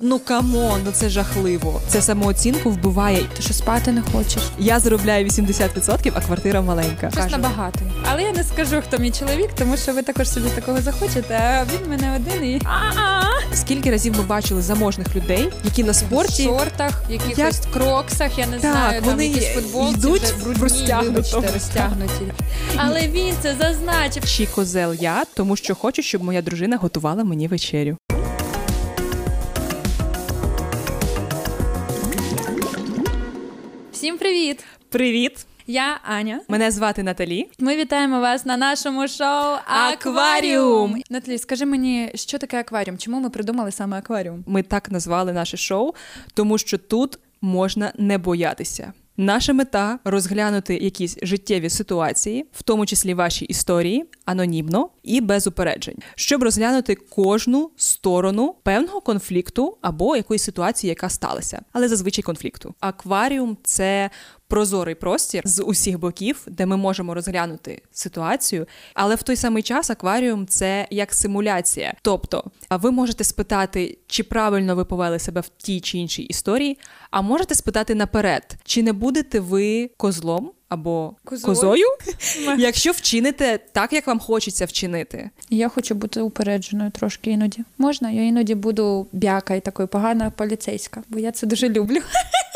Ну come on, ну це жахливо. Це самооцінку вбиває. Ти що спати не хочеш? Я заробляю 80%, а квартира маленька. Щось набагато. Але я не скажу, хто мій чоловік, тому що ви також собі такого захочете. А він мене один і А-а-а. Скільки разів ми бачили заможних людей, які на в спорті шортах, якихось кроксах, я не Так, знаю, там вони якісь футболці йдуть вже в брудні, розтягнутому. вибачте, розтягнуті. Але він це зазначив. чи козел я, тому що хочу, щоб моя дружина готувала мені вечерю. Всім привіт! Привіт! Я Аня. Мене звати Наталі. Ми вітаємо вас на нашому шоу Акваріум. Наталі, скажи мені, що таке акваріум? Чому ми придумали саме акваріум? Ми так назвали наше шоу, тому що тут можна не боятися. Наша мета розглянути якісь життєві ситуації, в тому числі ваші історії, анонімно і без упереджень, щоб розглянути кожну сторону певного конфлікту або якоїсь ситуації, яка сталася, але зазвичай конфлікту. Акваріум це прозорий простір з усіх боків, де ми можемо розглянути ситуацію, але в той самий час акваріум це як симуляція. Тобто, ви можете спитати, чи правильно ви повели себе в тій чи іншій історії, а можете спитати наперед, чи не будете ви козлом або Козою. козою, якщо вчините так, як вам хочеться вчинити. Я хочу бути упередженою трошки іноді. Можна? Я іноді буду бяка і такою погана поліцейська, бо я це дуже люблю.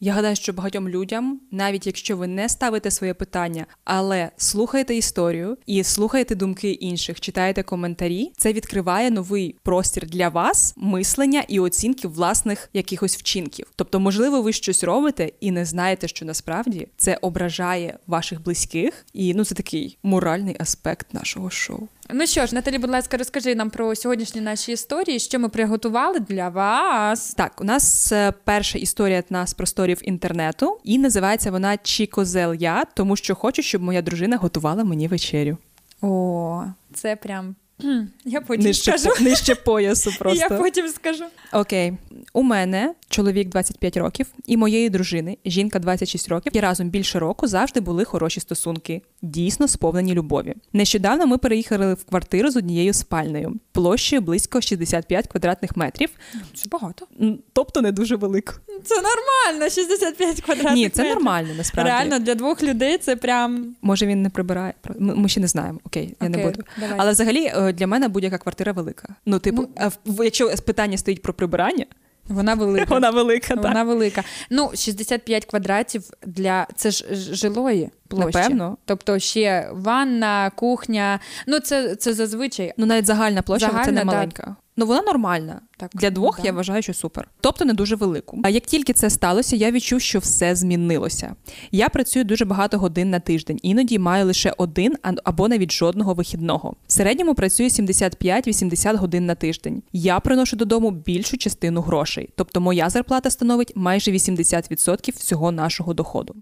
Я гадаю, що багатьом людям, навіть якщо ви не ставите своє питання, але слухаєте історію і слухаєте думки інших, читаєте коментарі, це відкриває новий простір для вас мислення і оцінки власних якихось вчинків. Тобто, можливо, ви щось робите і не знаєте, що насправді це ображає ваших близьких, і ну це такий моральний аспект нашого шоу. Ну що ж, Наталі, будь ласка, розкажи нам про сьогоднішні наші історії, що ми приготували для вас. Так, у нас е, перша історія від з просторів інтернету, і називається вона Чи козел я, тому що хочу, щоб моя дружина готувала мені вечерю. О, це прям. Я потім Нижче, скажу. по- нижче поясу просто. Я потім скажу. Окей, у мене чоловік 25 років, і моєї дружини, жінка 26 років, і разом більше року завжди були хороші стосунки, дійсно сповнені любові. Нещодавно ми переїхали в квартиру з однією спальнею, площею близько 65 квадратних метрів, Це багато. тобто не дуже велико. Це нормально, 65 квадратних Ні, це метрів. нормально насправді. Реально для двох людей це прям. Може він не прибирає. Ми, ще не знаємо. Окей, я не буду. давай. Але взагалі е, для мене будь-яка квартира велика. Ну, типу, Ну, якщо питання стоїть про прибирання, Вона велика. вона велика. Вона так. велика. Ну, 65 квадратів для це ж жилої площі. Напевно. Тобто ще ванна, кухня. Ну, це, це зазвичай. Ну, навіть загальна площа це не маленька. Ну, вона нормальна. Так, Для двох да. я вважаю, що супер. Тобто не дуже велику. А як тільки це сталося, я відчув, що все змінилося. Я працюю дуже багато годин на тиждень, іноді маю лише один або навіть жодного вихідного. В середньому працюю 75-80 годин на тиждень. Я приношу додому більшу частину грошей, тобто моя зарплата становить майже 80% всього нашого доходу.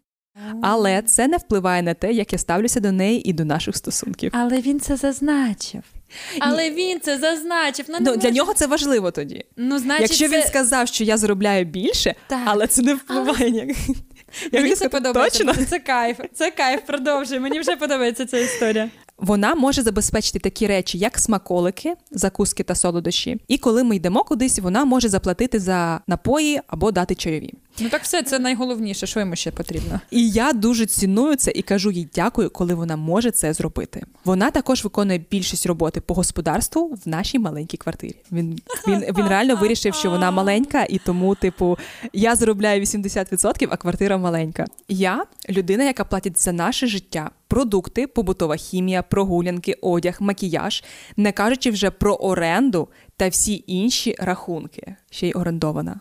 Але це не впливає на те, як я ставлюся до неї і до наших стосунків. Але він це зазначив. Але він це зазначив. Ну, не Ну, для може- нього це важливо тоді. Ну, значить, Якщо це... він сказав, що я заробляю більше, Так. але це не впливає ніяк. Я Мені це подобається. Точно? Це кайф. Це кайф. Продовжуй. Мені вже подобається ця історія. Вона може забезпечити такі речі, як смаколики, закуски та солодощі. І коли ми йдемо кудись, вона може заплатити за напої або дати чайові. Ну так все, це найголовніше, що йому ще потрібно. І я дуже ціную це і кажу їй дякую, коли вона може це зробити. Вона також виконує більшість роботи по господарству в нашій маленькій квартирі. Він він, він реально вирішив, що вона маленька, і тому, типу, я заробляю 80%, а квартира маленька. Я людина, яка платить за наше життя. Продукти, побутова хімія, прогулянки, одяг, макіяж, не кажучи вже про оренду та всі інші рахунки, ще й орендована.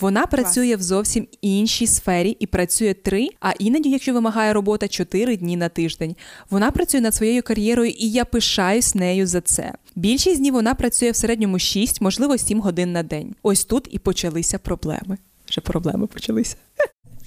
Вона працює в зовсім іншій сфері і працює три, а іноді, якщо вимагає робота, чотири дні на тиждень. Вона працює над своєю кар'єрою, і я пишаюсь нею за це. Більшість днів вона працює в середньому 6, можливо, 7 годин на день. Ось тут і почалися проблеми. Вже проблеми почалися.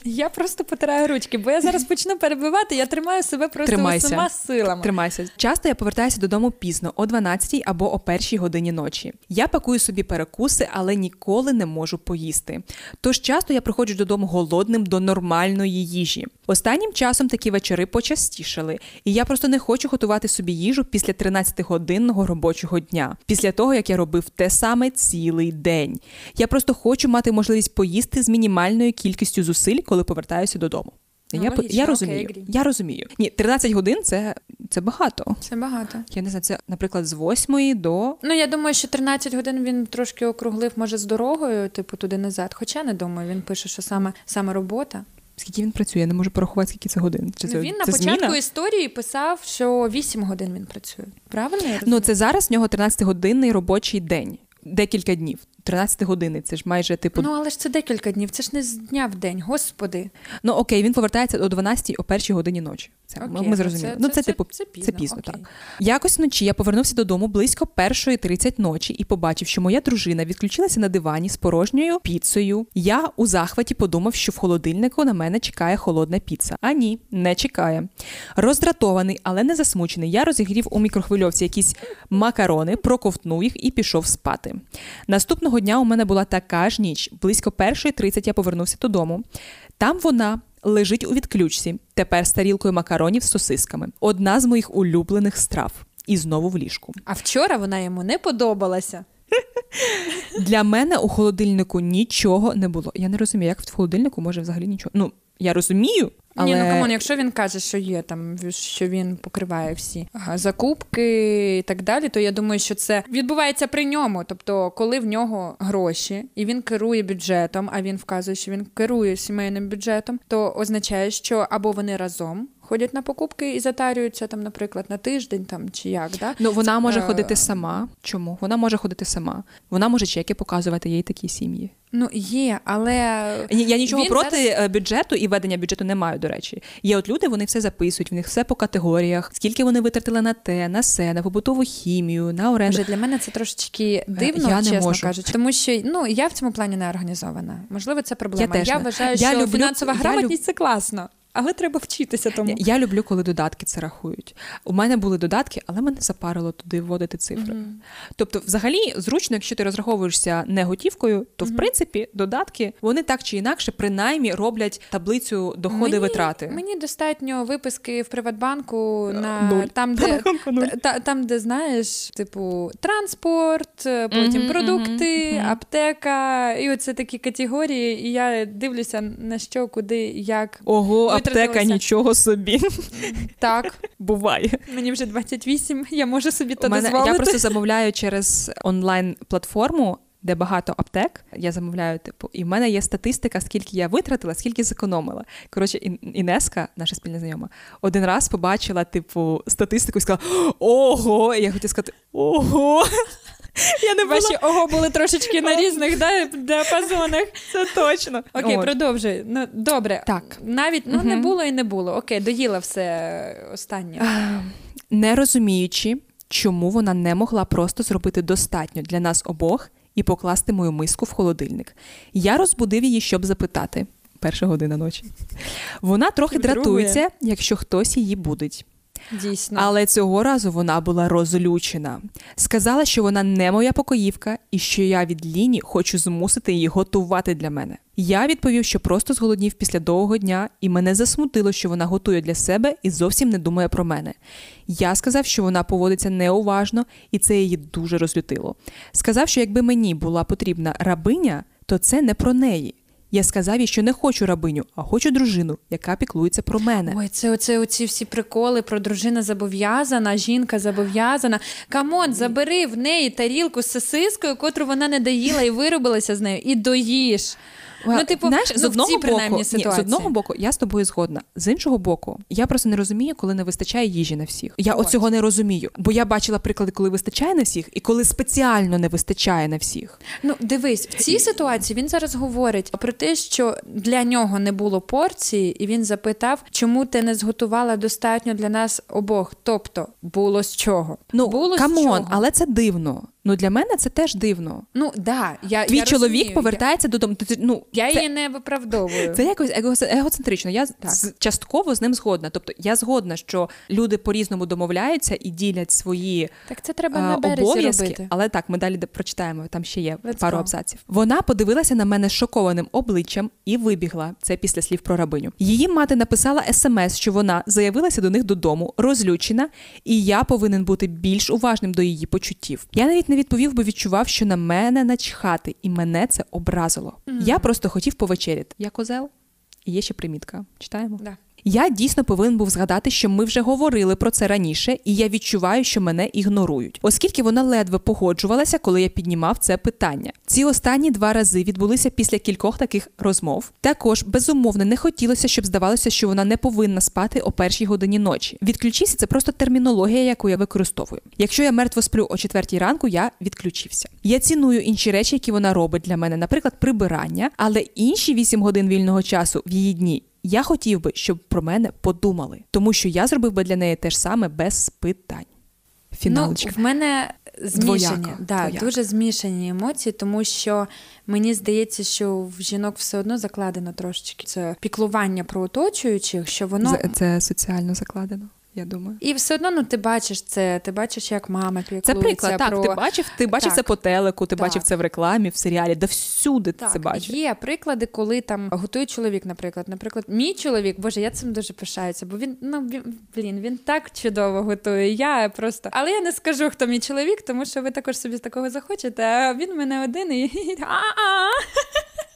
Я просто потираю ручки, бо я зараз почну перебивати, я тримаю себе просто Тримайся. усіма силами. Тримайся. Часто я повертаюся додому пізно, о 12 або о 1 годині ночі. Я пакую собі перекуси, але ніколи не можу поїсти. Тож часто я приходжу додому голодним до нормальної їжі. Останнім часом такі вечори почастішали, і я просто не хочу готувати собі їжу після 13-годинного робочого дня, після того як я робив те саме цілий день. Я просто хочу мати можливість поїсти з мінімальною кількістю зусиль, коли повертаюся додому. Ну, я, логічно, я розумію. agree. Я розумію. Ні, 13 годин це, це багато. Це багато. Я не знаю, це, наприклад, з 8 до. Ну, я думаю, що 13 годин він трошки округлив, може, з дорогою, типу, туди назад. Хоча не думаю, він пише, що саме, саме робота. Скільки він працює? Я не можу порахувати, скільки це годин. Чи це, ну, він це на початку зміна? історії писав, що 8 годин він працює. Правильно? я Ну, це зараз в нього 13-годинний робочий день. Декілька днів. 13 години. Це ж майже типу. Ну, але ж це декілька днів, це ж не з дня в день, господи. Ну окей, він повертається о 12 о першій годині ночі. Це Окей, ми зрозуміли. це- ну це- це, це- типу це це пізно, пізно, окей. так. Якось вночі я повернувся додому близько 1.30 ночі і побачив, що моя дружина відключилася на дивані з порожньою піцею. Я у захваті подумав, що в холодильнику на мене чекає холодна піца. А ні, не чекає. Роздратований, але не засмучений. Я розігрів у мікрохвильовці якісь макарони, проковтнув їх і пішов спати. Наступного дня у мене була така ж ніч. Близько 1.30 я повернувся додому. Там вона лежить у відключці, тепер з тарілкою макаронів з сосисками. Одна з моїх улюблених страв. І знову в ліжку. А вчора вона йому не подобалася. Для мене у холодильнику нічого не було. Я не розумію, як в холодильнику може взагалі нічого. Ну, я розумію, але Ні, ну come on, якщо він каже, що є там, що він покриває всі закупки і так далі, то я думаю, що це відбувається при ньому. Тобто, коли в нього гроші і він керує бюджетом, а він вказує, що він керує сімейним бюджетом, то означає, що або вони разом. Ходять на покупки і затарюються там, наприклад, на тиждень там чи як, да? ну вона може Е, ходити сама. Чому? Вона може ходити сама. Вона може чеки показувати, є й такі сім'ї. Ну є, але Я нічого Він проти зараз- е, бюджету і ведення бюджету не маю, до речі. Є от люди, вони все записують, в них все по категоріях, скільки вони витратили на те, на се, на побутову хімію, на оренду. Вже для мене це трошечки дивно, Е, я чесно можу. кажучи, тому що ну я в цьому плані не організована. Можливо, це проблема. Я теж я вважаю, Я що люблю- фінансова я грамотність це класно, але треба вчитися тому. Я люблю, коли додатки це рахують. У мене були додатки, але мене запарило туди вводити цифри. Тобто, взагалі, зручно, якщо ти розраховуєшся не готівкою, то в принципі додатки вони так чи інакше принаймні роблять таблицю доходи витрати. Мені достатньо виписки в Приватбанку на нуль. там, де та- та- там, де знаєш, типу транспорт, е, потім Мгм, продукти, аптека, і оце такі категорії. І я дивлюся на що, куди, як. Ого, аптека нічого собі. Так, Буває. мені вже 28, я можу собі то мене, дозволити. я просто замовляю через онлайн-платформу, де багато аптек. Я замовляю, типу, і в мене є статистика, скільки я витратила, скільки зекономила. Коротше, Інеска, наша спільна знайома, один раз побачила, типу, статистику і сказала: Ого! І я хотіла сказати, ого! Я не була... Ого були трошечки на різних да, діапазонах. Це точно. Окей, От. продовжуй. Ну добре. Так. Навіть ну не було і не було. Окей, доїла все останнє. не розуміючи, чому вона не могла просто зробити достатньо для нас обох і покласти мою миску в холодильник. Я розбудив її, щоб запитати. Перша година ночі. Вона трохи Друге. дратується, якщо хтось її будить. Дійсно. Але цього разу вона була розлючена. Сказала, що вона не моя покоївка і що я від Ліні хочу змусити її готувати для мене. Я відповів, що просто зголоднів після довгого дня, і мене засмутило, що вона готує для себе і зовсім не думає про мене. Я сказав, що вона поводиться неуважно, і це її дуже розлютило. Сказав, що якби мені була потрібна рабиня, то це не про неї. Я сказав їй, що не хочу рабиню, а хочу дружину, яка піклується про мене. Ой, це оце оці всі приколи про дружина зобов'язана, жінка зобов'язана. Come on, забери в неї тарілку з сосискою, котру вона не доїла і виробилася з нею, і доїш. Ну, типу, знаєш, ну, з одного принаймні боку, ні, з одного боку, я з тобою згодна. З іншого боку, я просто не розумію, коли не вистачає їжі на всіх. Я Ось. от цього не розумію. Бо я бачила приклади, коли вистачає на всіх, і коли спеціально не вистачає на всіх. Ну, дивись, в цій ситуації він зараз говорить про те, що для нього не було порції, і він запитав, чому ти не зготувала достатньо для нас обох. Тобто було з чого. Ну було з чого. але це дивно. Ну для мене це теж дивно. Ну да, я твій я чоловік розумію. повертається додому. Ти- ти- Ну Я, я це, її не виправдовую. це якось его- егоцентрично. Я з- частково з ним згодна. Тобто я згодна, що люди по-різному домовляються і ділять свої Так це треба е, на березі обов'язки. робити. Але так, ми далі прочитаємо. Там ще є Let's пару go. абзаців. Вона подивилася на мене шокованим обличчям і вибігла. Це після слів про рабиню. Її мати написала смс, що вона заявилася до них додому, розлючена, і я повинен бути більш уважним до її почуттів. Я навіть не відповів, бо відчував, що на мене начхати, і мене це образило. Я просто хотів повечеряти. Я козел. І є ще примітка. Читаємо. Да. Я дійсно повинен був згадати, що ми вже говорили про це раніше, і я відчуваю, що мене ігнорують, оскільки вона ледве погоджувалася, коли я піднімав це питання. Ці останні два рази відбулися після кількох таких розмов. Також безумовно не хотілося, щоб здавалося, що вона не повинна спати о першій годині ночі. Відключися це просто термінологія, яку я використовую. Якщо я мертво сплю о четвертій ранку, я відключився. Я ціную інші речі, які вона робить для мене, наприклад, прибирання, але інші вісім годин вільного часу в її дні я хотів би, щоб про мене подумали, тому що я зробив би для неї те ж саме без питань. Фіналочка. Ну, в мене змішані, Двояко, да, двояко. дуже змішані емоції, тому що мені здається, що в жінок все одно закладено трошечки це піклування про оточуючих, що воно Це, це соціально закладено, я думаю. і все одно ну ти бачиш це, ти бачиш, як мама піклується Це приклад. Так, про... ти бачив, ти бачив Так. це по телеку, ти Так. бачив це в рекламі, в серіалі, де всюди ти Так, це бачив. є приклади, коли там готує чоловік, наприклад. Наприклад, мій чоловік, боже, я цим дуже пишаюся, бо він ну він, блін, він так чудово готує. Я просто, але я не скажу, хто мій чоловік, тому що ви також собі з такого захочете. А він мене один і А-а.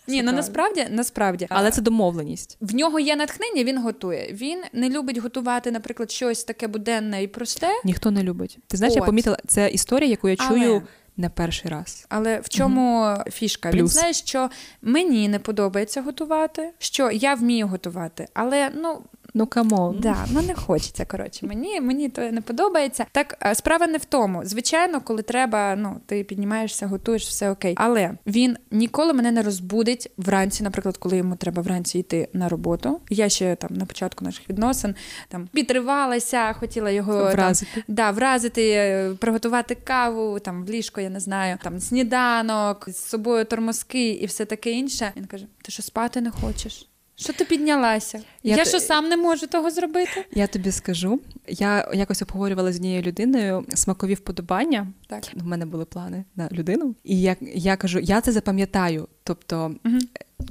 Ні, ну насправді, насправді, Але це домовленість. в нього є натхнення, він готує. Він не любить готувати, наприклад, щось таке буденне і просте. Ніхто не любить. Ти знаєш, я помітила, це історія, яку я Але- чую не перший раз. Але в чому фішка? Він знає, що мені не подобається готувати, що я вмію готувати, але ну. Ну come on. Да, ну не хочеться. Коротше, мені мені то не подобається. Так е, справа не в тому. Звичайно, коли треба, ну ти піднімаєшся, готуєш, все окей. Але він ніколи мене не розбудить вранці, наприклад, коли йому треба вранці йти на роботу. Я ще там на початку наших відносин там підривалася, хотіла його там, Вразити. Да, вразити, е, приготувати каву, там в ліжко, я не знаю, там сніданок, з собою тормозки і все таке інше. Він каже: Ти що спати не хочеш? Що ти піднялася? Я Я, т- що сам не можу того зробити? Я тобі скажу. Я якось обговорювала з однією людиною смакові вподобання. Так. В мене були плани на людину, і я, я кажу, я це запам'ятаю. Тобто Угу.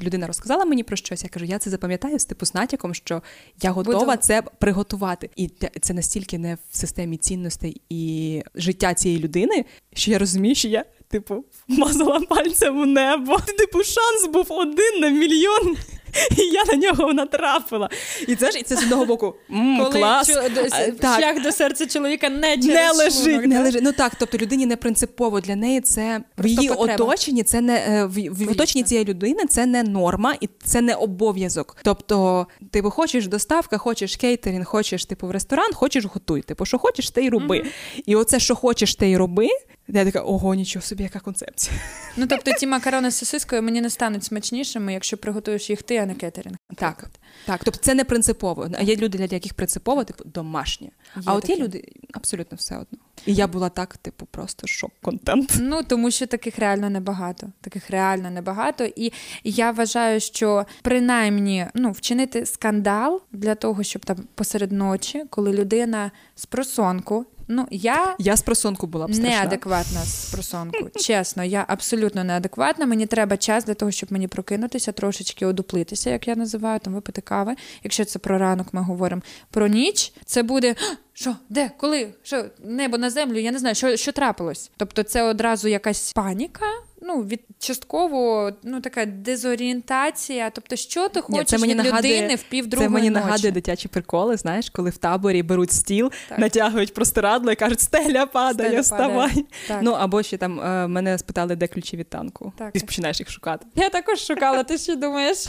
людина розказала мені про щось, я кажу, я це запам'ятаю з типу з натяком, що я готова Буду- це приготувати. І це настільки не в системі цінностей і життя цієї людини, що я розумію, що я. Типу, мазала пальцем у небо. Типу, шанс був один на мільйон, і я на нього натрапила. І це ж і це з одного боку. м, Коли клас. чо- до- так. шлях до серця чоловіка не через Не лежить, шлунок, не да? лежить. Ну так, тобто людині не принципово. Для неї це в її потреба. оточенні, це не е, в, в оточенні цієї людини це не норма і це не обов'язок. Тобто, ти хочеш доставка, хочеш кейтерінг, хочеш типу в ресторан, хочеш готуй. Типу, що хочеш, те й роби. І оце, що хочеш, те й роби. Я така, ого, нічого собі, яка концепція. Ну тобто ті макарони з сосискою мені не стануть смачнішими, якщо приготуєш їх ти, а не кетерінг. Так, так. Тобто це не принципово. А є люди, для яких принципово, типу, домашнє. А от є люди абсолютно все одно. І я була так, типу, просто шок-контент. Ну тому що таких реально небагато. Таких реально небагато. І я вважаю, що принаймні ну, вчинити скандал для того, щоб там посеред ночі, коли людина з просонку. Ну, я Я з просонку була б страшна. неадекватна з просонку. Чесно, я абсолютно неадекватна. Мені треба час для того, щоб мені прокинутися, трошечки одуплитися, як я називаю, там випити кави. Якщо це про ранок, ми говоримо про ніч. Це буде «Ах, що, де, коли, що? Небо на землю, я не знаю, що, що трапилось. Тобто, це одразу якась паніка. Ну, від частково ну така дезорієнтація. Тобто, що ти Ні, хочеш від людини в півдругої Це мені ночі? нагадує дитячі приколи, знаєш, коли в таборі беруть стіл, Так. натягують простирадло і кажуть, стеля падає, Стеля вставай. падає. Ну або ще там е, мене спитали, де ключі від танку. Так. І починаєш їх шукати. Я також шукала, ти що думаєш?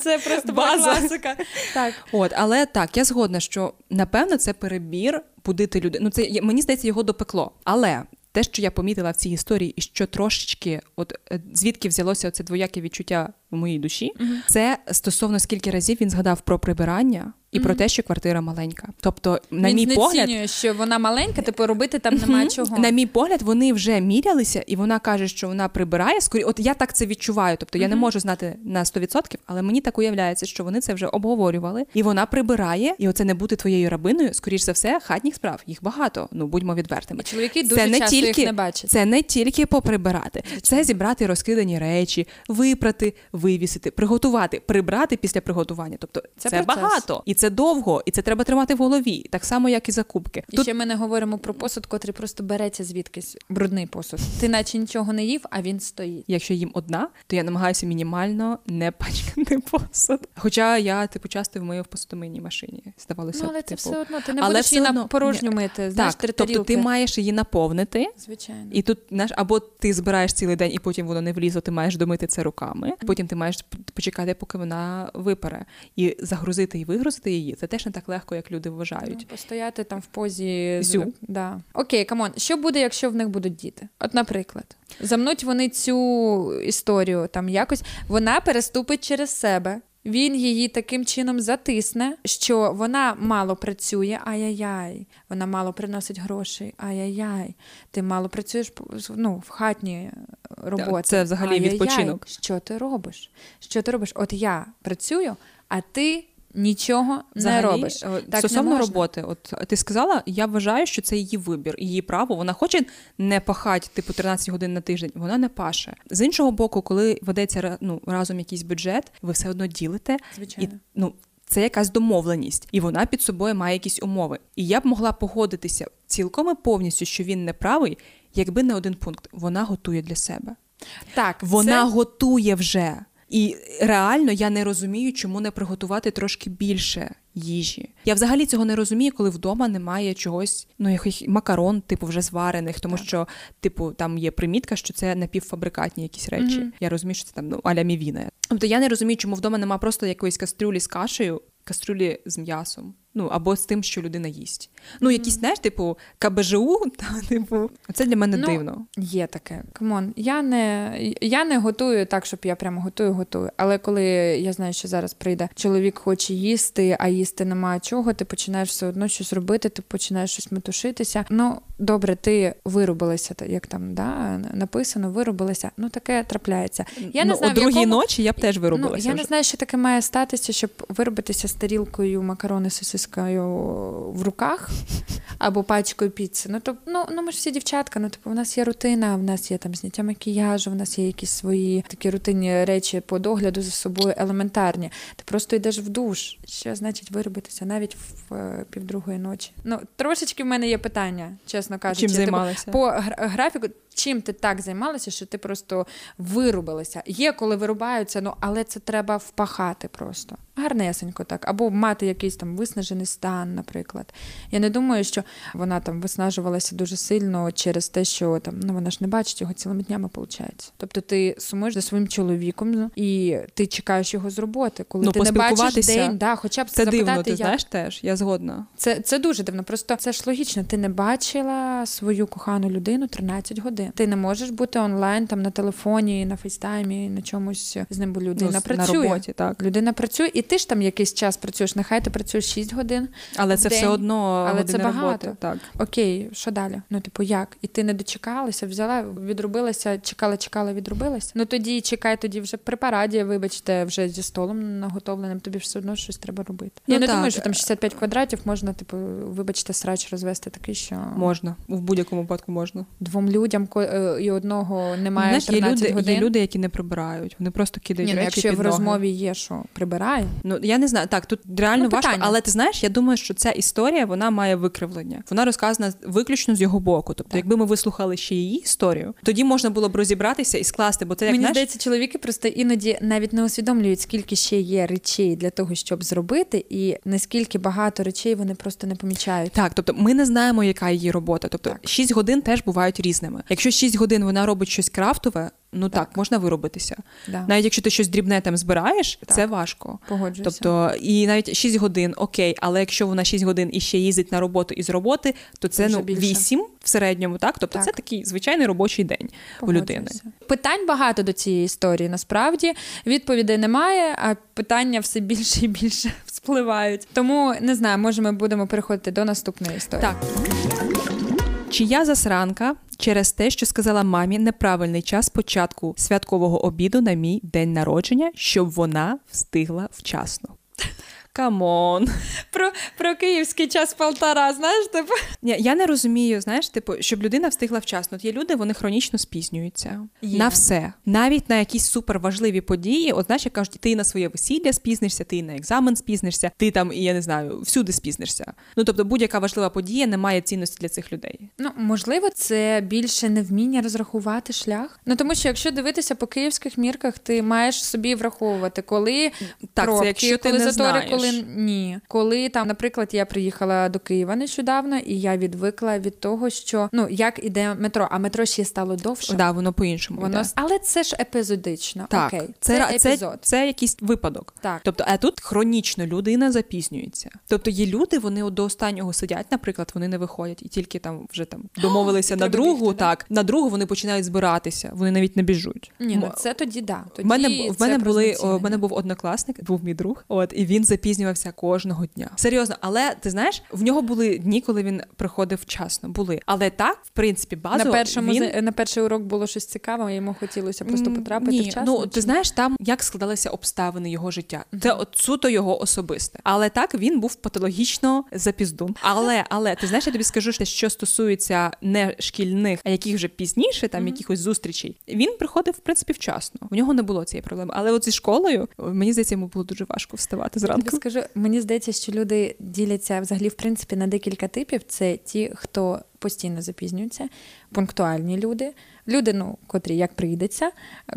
Це просто була класика. Так. От, але так, я згодна, що напевно це перебір будити людей. Ну, це мені здається, його допекло. Але те, що я помітила в цій історії, і що трошечки, от е, звідки взялося це двояке відчуття в моїй душі, це стосовно скільки разів він згадав про прибирання і про те, що квартира маленька. Тобто, на Він мій погляд, що вона маленька, типу робити там немає чого. на мій погляд, вони вже мірялися, і вона каже, що вона прибирає. Скорі, от я так це відчуваю. Тобто я не можу знати на 100%, але мені так уявляється, що вони це вже обговорювали, і вона прибирає, і оце не бути твоєю рабиною. Скоріш за все, хатніх справ їх багато. Ну будьмо відвертими. І чоловіки дуже часто їх не бачать. Це не тільки поприбирати, це зібрати розкидані речі, випрати, вивісити, приготувати, прибрати після приготування. Тобто Це це, багато, і це довго, і це треба тримати в голові, так само як і закупки. І ще ми не говоримо про посуд, котрий просто береться звідкись брудний посуд. Ти наче нічого не їв, а він стоїть. Якщо їм одна, то я намагаюся мінімально не пачкати посуд. Хоча я типу часто мию в посудомийній машині. Здавалося, Ну, але типу. це все одно. Ти не Але будеш її одно- на порожню мити. Знаєш, так, три тобто ти маєш її наповнити. Звичайно. І тут знаєш, або ти збираєш цілий день, і потім воно не влізло, ти маєш домити це руками. Потім ти маєш почекати, поки вона випере. І загрузити і вигрузити її це теж не так легко, як люди вважають. Ну, постояти там в позі Зю. Да. Окей, come on. Що буде, якщо в них будуть діти? От, наприклад, замнуть вони цю історію там якось, вона переступить через себе. Він її таким чином затисне, що вона мало працює, ай-яй-яй, вона мало приносить грошей, ай-яй-яй, ти мало працюєш ну, в хатні роботи. Це взагалі відпочинок. Що ти робиш? Що ти робиш? От я працюю, а ти нічого Взагалі, не робиш. Так Стосовно не роботи, от ти сказала, я вважаю, що це її вибір, її право. Вона хоче не пахати типу 13 годин на тиждень, вона не паше. З іншого боку, коли ведеться ну, разом якийсь бюджет, ви все одно ділите Звичайно. і ну. Це якась домовленість, і вона під собою має якісь умови. І я б могла погодитися цілком і повністю, що він не правий, якби не один пункт. Вона готує для себе. Так, Вона це... готує вже. І реально я не розумію, чому не приготувати трошки більше їжі. Я взагалі цього не розумію, коли вдома немає чогось, ну яких макарон, типу, вже зварених, тому Так. що, типу, там є примітка, що це напівфабрикатні якісь речі. Мгм. Я розумію, що це там ну аля мівіна. Тобто я не розумію, чому вдома немає просто якоїсь кастрюлі з кашею, кастрюлі з м'ясом. Ну або з тим, що людина їсть. Ну, якісь, знаєш, типу, КБЖУ, та типу, це для мене Ну, дивно. Є таке. Come on, я не, я не готую так, щоб я прямо готую, готую. Але коли я знаю, що зараз прийде чоловік хоче їсти, а їсти немає чого, ти починаєш все одно щось робити, ти починаєш щось метушитися. Ну, добре, ти виробилася, як там да, написано, виробилася. Ну, таке трапляється. Я не ну, знаю, о другій якому... ночі я б теж виробилася. Ну, я вже. не знаю, що таке має статися, щоб виробитися з тарілкою макарони з сосискою в руках або пачкою піци. Ну то ну, ну ми ж всі дівчатка. Ну типу, в нас є рутина, в нас є там зняття макіяжу, в нас є якісь свої такі рутинні речі по догляду за собою елементарні. Ти просто йдеш в душ. Що значить виробитися навіть в е, півдругої ночі? Ну трошечки в мене є питання, чесно кажучи. Чим Типу, по графіку, чим ти так займалася, що ти просто вирубилася? Є, коли вирубаються, ну але це треба впахати просто. Гарнесенько так. Або мати якийсь там виснажений стан, наприклад. Я не думаю, що вона там виснажувалася дуже сильно через те, що там ну вона ж не бачить його цілими днями, виходить. Тобто ти сумуєш за своїм чоловіком ну, і ти чекаєш його з роботи, коли Ну, ти не бачиш день, да, хоча б Це запитати, дивно, ти як знаєш теж, я згодна. це, це дуже дивно. Просто це ж логічно. Ти не бачила свою кохану людину 13 годин. Ти не можеш бути онлайн там на телефоні, на фейстаймі, на чомусь з ним, бо людина Ну, працює. На роботі, так. Людина працює, і ти ж там якийсь час працюєш. Нехай ти працюєш 6 годин. Але це день. все одно Але це багато. роботи. Так. Окей, що далі? Ну, типу, як? І ти не дочекалася, взяла, відрубилася, чекала, чекала, відрубилася. Ну тоді чекай, тоді вже при параді, вибачте, вже зі столом наготовленим, тобі все одно щось треба робити. Ну, Я не так. думаю, що там 65 квадратів можна, типу, вибачте, срач розвести такий, що Можна. В будь-якому випадку можна. двом людям і одного немає Знаєш, є люди, годин. є люди, які не прибирають. Вони просто кидають Ні, ну, речі якщо під в розмові є, що прибирає. Ну я не знаю. Так, тут реально Ну, важко, питання. але ти знаєш, я думаю, що ця історія вона має викривлення. Вона розказана виключно з його боку. Тобто, Так. якби ми вислухали ще її історію, тоді можна було б розібратися і скласти, бо це як Мені знаєш, здається, чоловіки просто іноді навіть не усвідомлюють, скільки ще є речей для того, щоб зробити, і наскільки багато речей вони просто не помічають. Так, тобто ми не знаємо, яка її робота. Тобто Так. 6 годин теж бувають різними. Якщо 6 годин вона робить щось крафтове, ну так, Так. можна виробитися. Да. Навіть якщо ти щось дрібне там збираєш, Так. це важко. Погоджуюся. Тобто, і навіть 6 годин, окей, але якщо вона 6 годин і ще їздить на роботу і з роботи, то це ну більше. 8 в середньому, так? Тобто Так. це такий звичайний робочий день у людини. Питань багато до цієї історії. Насправді відповідей немає, а питання все більше і більше вспливають. Тому не знаю, може ми будемо переходити до наступної історії. Так. Чи я засранка через те, що сказала мамі неправильний час початку святкового обіду на мій день народження, щоб вона встигла вчасно? Come on. Про, про київський час полтора, знаєш, типу. Ні, я не розумію, знаєш, типу, щоб людина встигла вчасно. От є люди, вони хронічно спізнюються Є. на все, навіть на якісь суперважливі події. От знаєш, як кажуть, ти на своє весілля спізнишся, ти на екзамен спізнишся, ти там, я не знаю, всюди спізнишся. Ну тобто, будь-яка важлива подія не має цінності для цих людей. Ну, можливо, це більше невміння розрахувати шлях. Ну тому що якщо дивитися по київських мірках, ти маєш собі враховувати, коли Так, пробки, це якщо ти коли не затори, знаєш. коли ні. Коли там, наприклад, я приїхала до Києва нещодавно, і я відвикла від того, що ну як іде метро, а метро ще стало довше. Да, воно по-іншому. Воно йде. але це ж епізодично. Так, Окей, це, це, це, епізод. це, якийсь випадок. Так. Тобто, а тут хронічно людина запізнюється. Тобто є люди, вони до останнього сидять, наприклад, вони не виходять і тільки там вже там домовилися на другу. бігти, да? так на другу вони починають збиратися, вони навіть не біжуть. Ні, ну це тоді да. Тоді в мене в мене були в мене був однокласник, був мій друг. От і він запізнювався кожного дня. Серйозно, але ти знаєш, в нього були дні, коли він приходив вчасно. Були, але так, в принципі, базово на першому він... на перший урок було щось цікаве, йому хотілося просто потрапити Ні, вчасно. Ну ти знаєш, там як складалися обставини його життя. Це от суто його особисте. Але так він був патологічно запіздун. Але але ти знаєш, я тобі скажу, що що стосується не шкільних, а яких вже пізніше, там якихось зустрічей, він приходив в принципі вчасно. У нього не було цієї проблеми. Але от зі школою мені здається, йому було дуже важко вставати зранку. Скажу, мені здається, що люди діляться взагалі в принципі на декілька типів. Це ті, хто постійно запізнюється, пунктуальні люди. Люди, ну, котрі як прийдеться,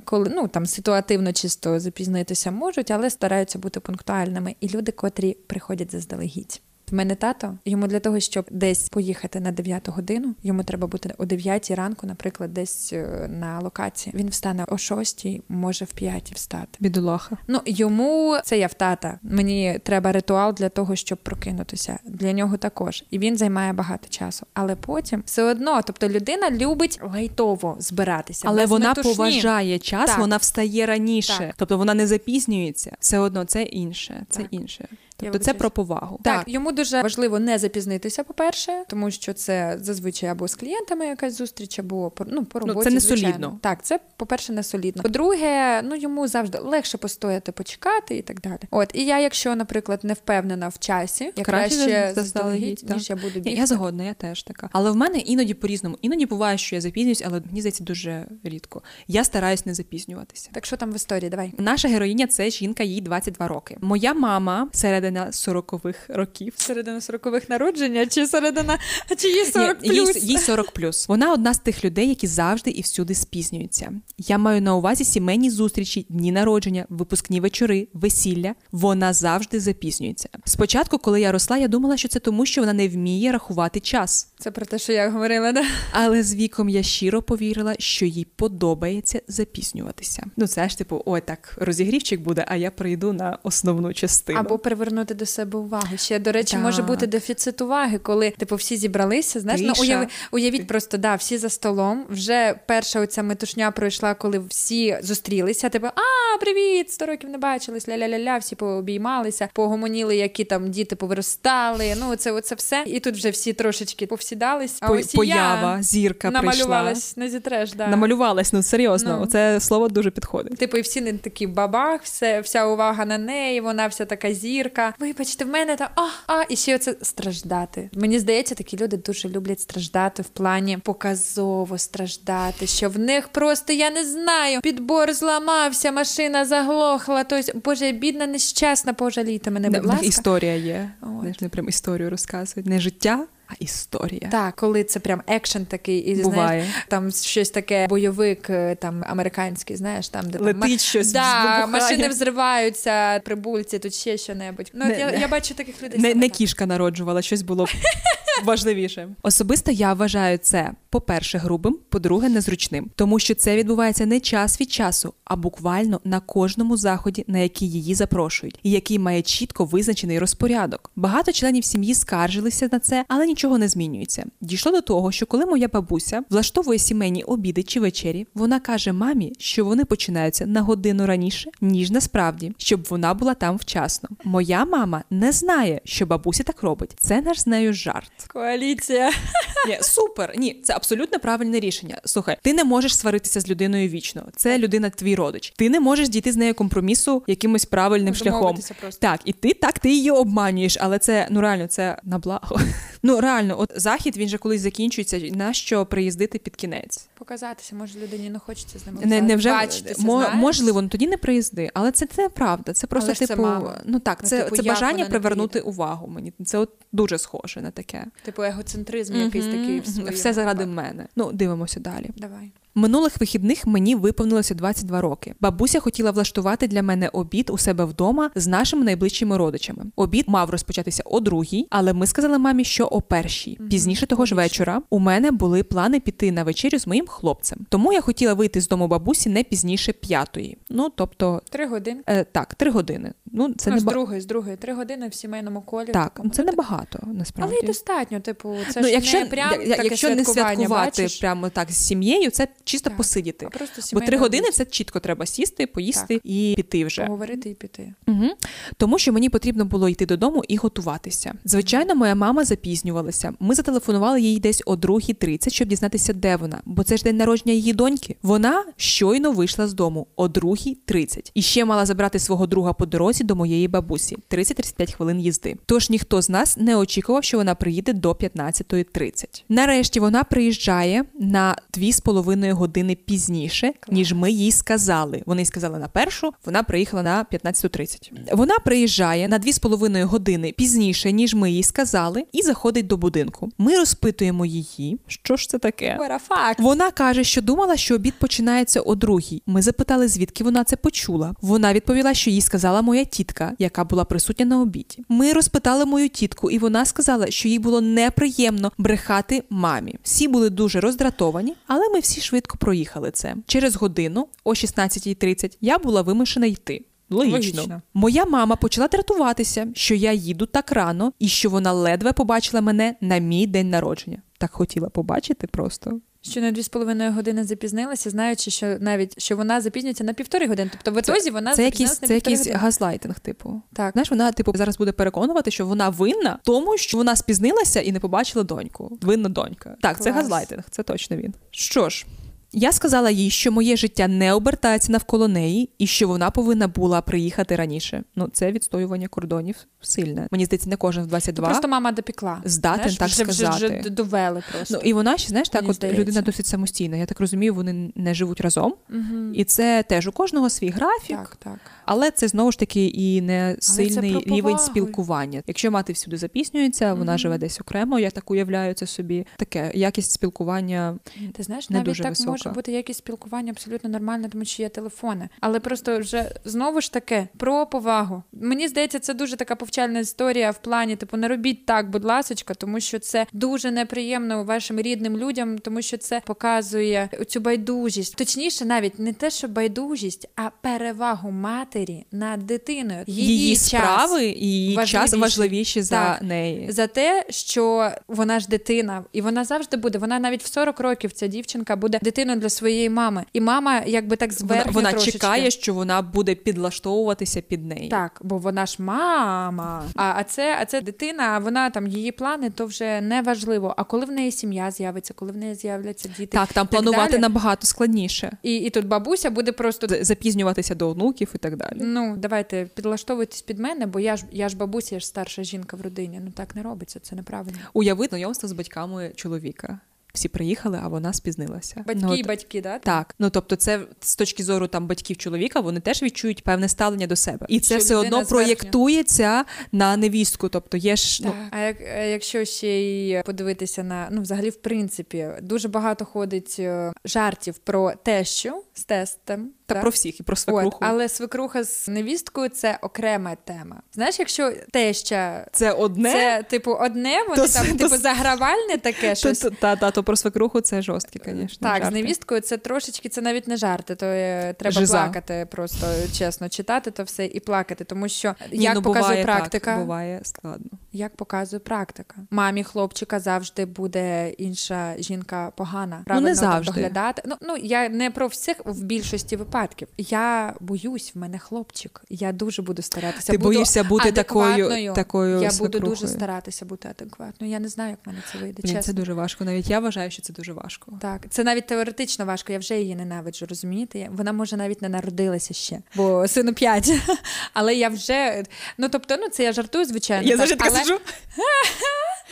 коли ну там ситуативно чисто запізнитися можуть, але стараються бути пунктуальними. І люди, котрі приходять заздалегідь. В мене тато, йому для того, щоб десь поїхати на 9 годину, йому треба бути о 9 ранку, наприклад, десь е, на локації. Він встане о 6, може в 5 встати. Бідолаха. Ну йому це я в тата. Мені треба ритуал для того, щоб прокинутися. Для нього також. І він займає багато часу. Але потім все одно, тобто людина любить лайтово збиратися. Але без вона метушні. поважає час, Так. вона встає раніше. Так. Тобто вона не запізнюється. Все одно це інше. Це Так. інше. Тобто це про повагу. Так, йому дуже важливо не запізнитися, по-перше, тому що це зазвичай або з клієнтами якась зустріч, або по ну по Ну, це не звичайно. солідно. Так, це по-перше, не солідно. По-друге, ну йому завжди легше постояти, почекати і так далі. От і я, якщо, наприклад, не впевнена в часі, я Краще краще заздалегідь, ніж я буду бігти. я згодна, я теж така. Але в мене іноді по-різному. Іноді буває, що я запізнююсь, але мені здається дуже рідко. Я стараюсь не запізнюватися. Так що там в історії? Давай. Наша героїня це жінка, їй 22 роки. Моя мама середина 40-х років. Середина 40-х народження чи середина чи є 40 Ні, їй, їй 40 плюс. Вона одна з тих людей, які завжди і всюди спізнюються. Я маю на увазі сімейні зустрічі, дні народження, випускні вечори, весілля. Вона завжди запізнюється. Спочатку, коли я росла, я думала, що це тому, що вона не вміє рахувати час. Це про те, що я говорила, да? Але з віком я щиро повірила, що їй подобається запізнюватися. Ну це ж типу, ой, так розігрівчик буде, а я прийду на основну частину. Або привернути до себе увагу. Ще, до речі, Так. може бути дефіцит уваги, коли типу всі зібралися. Знаєш, ну уяви, уявіть просто, да, всі за столом. Вже перша оця метушня пройшла, коли всі зустрілися. Типу, а, привіт, сто років не бачились, ля-ля-ля-ля, всі пообіймалися, погомоніли, які там діти повиростали. Ну, це оце все. І тут вже всі трошечки повсідались. А По- ось поява, я зірка прийшла. намалювалась, не зітреш, да. Намалювалась, ну серйозно, Ну. оце слово дуже підходить. Типу, і всі не такі бабах, все, вся увага на неї, вона вся така зірка. Вибачте, в мене та а, а, і ще оце страждати. Мені здається, такі люди дуже люблять страждати в плані показово страждати, що в них просто я не знаю. Підбор зламався, машина заглохла. Тось боже, бідна, нещасна, пожалійте мене, будь ласка. історія є. От. Не прям історію розказують. Не життя, а історія. Так, коли це прям екшен такий, і Буває. знаєш, там щось таке бойовик, е, там американський, знаєш, там де Летить там, щось, да, машини взриваються, прибульці, тут ще що-небудь. Ну, Не- я, не- я бачу таких людей. Не, не кішка народжувала, щось було важливіше. Особисто я вважаю це, по-перше, грубим, по-друге, незручним, тому що це відбувається не час від часу, а буквально на кожному заході, на який її запрошують, і який має чітко визначений розпорядок. Багато членів сім'ї скаржилися на це, але нічого не змінюється. Дійшло до того, що коли моя бабуся влаштовує сімейні обіди чи вечері, вона каже мамі, що вони починаються на годину раніше, ніж насправді, щоб вона була там вчасно. Моя мама не знає, що бабуся так робить. Це наш з нею жарт. Коаліція. Ні, супер. Ні, це абсолютно правильне рішення. Слухай, ти не можеш сваритися з людиною вічно. Це людина, твій родич. Ти не можеш дійти з нею компромісу якимось правильним шляхом. Просто. Так, і ти так ти її обманюєш, але це ну реально це на благо. Ну реально, от захід він же колись закінчується. На що приїздити під кінець? Показатися, може людині не хочеться з ними Не, не вже бачитися, мо- можливо, ну тоді не приїзди, але це, це правда. Це просто Але типу це ну так, Ну, це, типу, це бажання привернути увагу. Мені це от дуже схоже на таке. Типу егоцентризм якийсь такий в Все заради мене. Ну, дивимося далі. Давай. Минулих вихідних мені виповнилося 22 роки. Бабуся хотіла влаштувати для мене обід у себе вдома з нашими найближчими родичами. Обід мав розпочатися о другій, але ми сказали мамі, що о першій. Пізніше того ж вечора у мене були плани піти на вечерю з моїм хлопцем. Тому я хотіла вийти з дому бабусі не пізніше п'ятої. Ну тобто, Три години. е, так, три години. Ну це ну, не з другої, з другої. Три години в сімейному колі. так, такому. це небагато насправді. Але й достатньо, типу, це ну, ж якщо не прям я- таке якщо не святкувати бачиш? прямо так з сім'єю, це чисто Так. посидіти. А просто Бо три години це чітко треба сісти, поїсти і піти вже. поговорити і піти. Угу. Тому що мені потрібно було йти додому і готуватися. Звичайно, моя мама запізнювалася. Ми зателефонували їй десь о 2.30, щоб дізнатися, де вона. Бо це ж день народження її доньки. Вона щойно вийшла з дому о 2.30 і ще мала забрати свого друга по дорозі до моєї бабусі 30-35 хвилин їзди. Тож ніхто з нас не очікував, що вона приїде до 15.30. Нарешті вона приїжджає на 2,5 години пізніше, ніж ми їй сказали. Вони сказали на першу, вона приїхала на 15.30. Вона приїжджає на 2,5 години пізніше, ніж ми їй сказали, і заходить до будинку. Ми розпитуємо її, що ж це таке. Вона каже, що думала, що обід починається о другій. Ми запитали, звідки вона це почула. Вона відповіла, що їй сказала моя тітка, яка була присутня на обіді. Ми розпитали мою тітку, і вона сказала, що їй було неприємно брехати мамі. Всі були дуже роздратовані, але ми всі швидко проїхали це. Через годину, о 16.30, я була вимушена йти. Логічно. Логічно. Моя мама почала дратуватися, що я їду так рано, і що вона ледве побачила мене на мій день народження. Так хотіла побачити просто. Що на дві з половиною години запізнилася, знаючи, що навіть що вона запізнюється на півтори години. Тобто в ітозі вона це якийсь, на це якийсь газлайтинг, типу. Так. Знаєш, вона типу зараз буде переконувати, що вона винна тому, що вона спізнилася і не побачила доньку. Винна донька. Так, це газлайтинг, це точно він. Що ж. Я сказала їй, що моє життя не обертається навколо неї, і що вона повинна була приїхати раніше. Ну, це відстоювання кордонів сильне. Мені здається, не кожен в 22 Просто мама допікла. здатен Знаєш, так вже, вже, сказати. вже довели просто. Ну і вона ще знаєш, так Мені от здається. людина досить самостійна. Я так розумію, вони не живуть разом, угу. і це теж у кожного свій графік. Так, так. Але це знову ж таки і не сильний рівень спілкування. Якщо мати всюди запізнюється, вона Мгм. живе десь окремо. Я так уявляю це собі. Таке якість спілкування. Ти знаєш, не навіть дуже так висока. може бути якісь спілкування абсолютно нормальне, тому що є телефони. Але просто вже знову ж таки про повагу. Мені здається, це дуже така повчальна історія в плані, типу, не робіть так, будь ласочка, тому що це дуже неприємно вашим рідним людям, тому що це показує цю байдужість. Точніше, навіть не те, що байдужість, а перевагу матері над дитиною. Її, час. справи і її час важливіші. важливіші за Так. неї. за те, що вона ж дитина, і вона завжди буде. Вона навіть в 40 років ця дівчинка буде дитиною для своєї мами. І мама, якби так Вона, зверху вона трошечки. чекає, що вона буде підлаштовуватися під неї. Так, бо вона ж мама. А, а це, а це дитина, а вона там її плани, то вже не важливо. А коли в неї сім'я з'явиться, коли в неї з'являться діти, Так, там так планувати далі. набагато складніше. і, і тут бабуся буде просто. Запізнюватися до онуків і так далі. Ну, давайте підлаштовуйтесь під мене, бо я ж я ж бабуся, я ж старша жінка в родині. Ну так не робиться, це неправильно. Уяви знайомство з батьками чоловіка. Всі приїхали, а вона спізнилася. Батьки Ну, і батьки, да? Так, ну тобто, це з точки зору там батьків чоловіка, вони теж відчують певне ставлення до себе, і це Що все одно зверхня. проєктується на невістку. Тобто є ж ну, А як а якщо ще й подивитися на ну, взагалі, в принципі, дуже багато ходить е, жартів про тещу з тестем. Та Так. про всіх і про свекруху. От, але свекруха з невісткою це окрема тема. Знаєш, якщо теща Це одне. це типу одне, вони То там це- типу то- загравальне таке То- щось. то- Та, та, то про свекруху це жорсткі, звісно. Так, з невісткою це трошечки, це навіть не жарти, то е, треба Жиза. плакати, просто чесно читати то все і плакати. Тому що Ні, як ну, показує буває практика, Так, буває складно. Як показує практика, мамі хлопчика завжди буде інша жінка погана. Правильно там завжди. доглядати. Ну ну я не про всіх в більшості випадків. Я боюсь, в мене хлопчик. Я дуже буду старатися. Ти буду боїшся бути такою, такою Я буду свекрухою. дуже старатися бути адекватною. Я не знаю, як в мене це вийде. Блін, чесно. це дуже важко. Навіть я вважаю, що це дуже важко. Так, це навіть теоретично важко. Я вже її ненавиджу, розумієте? Вона може навіть не народилася ще, бо сину п'ять. Але я вже ну тобто, ну це я жартую, звичайно. Я так, завжди така але... сиджу.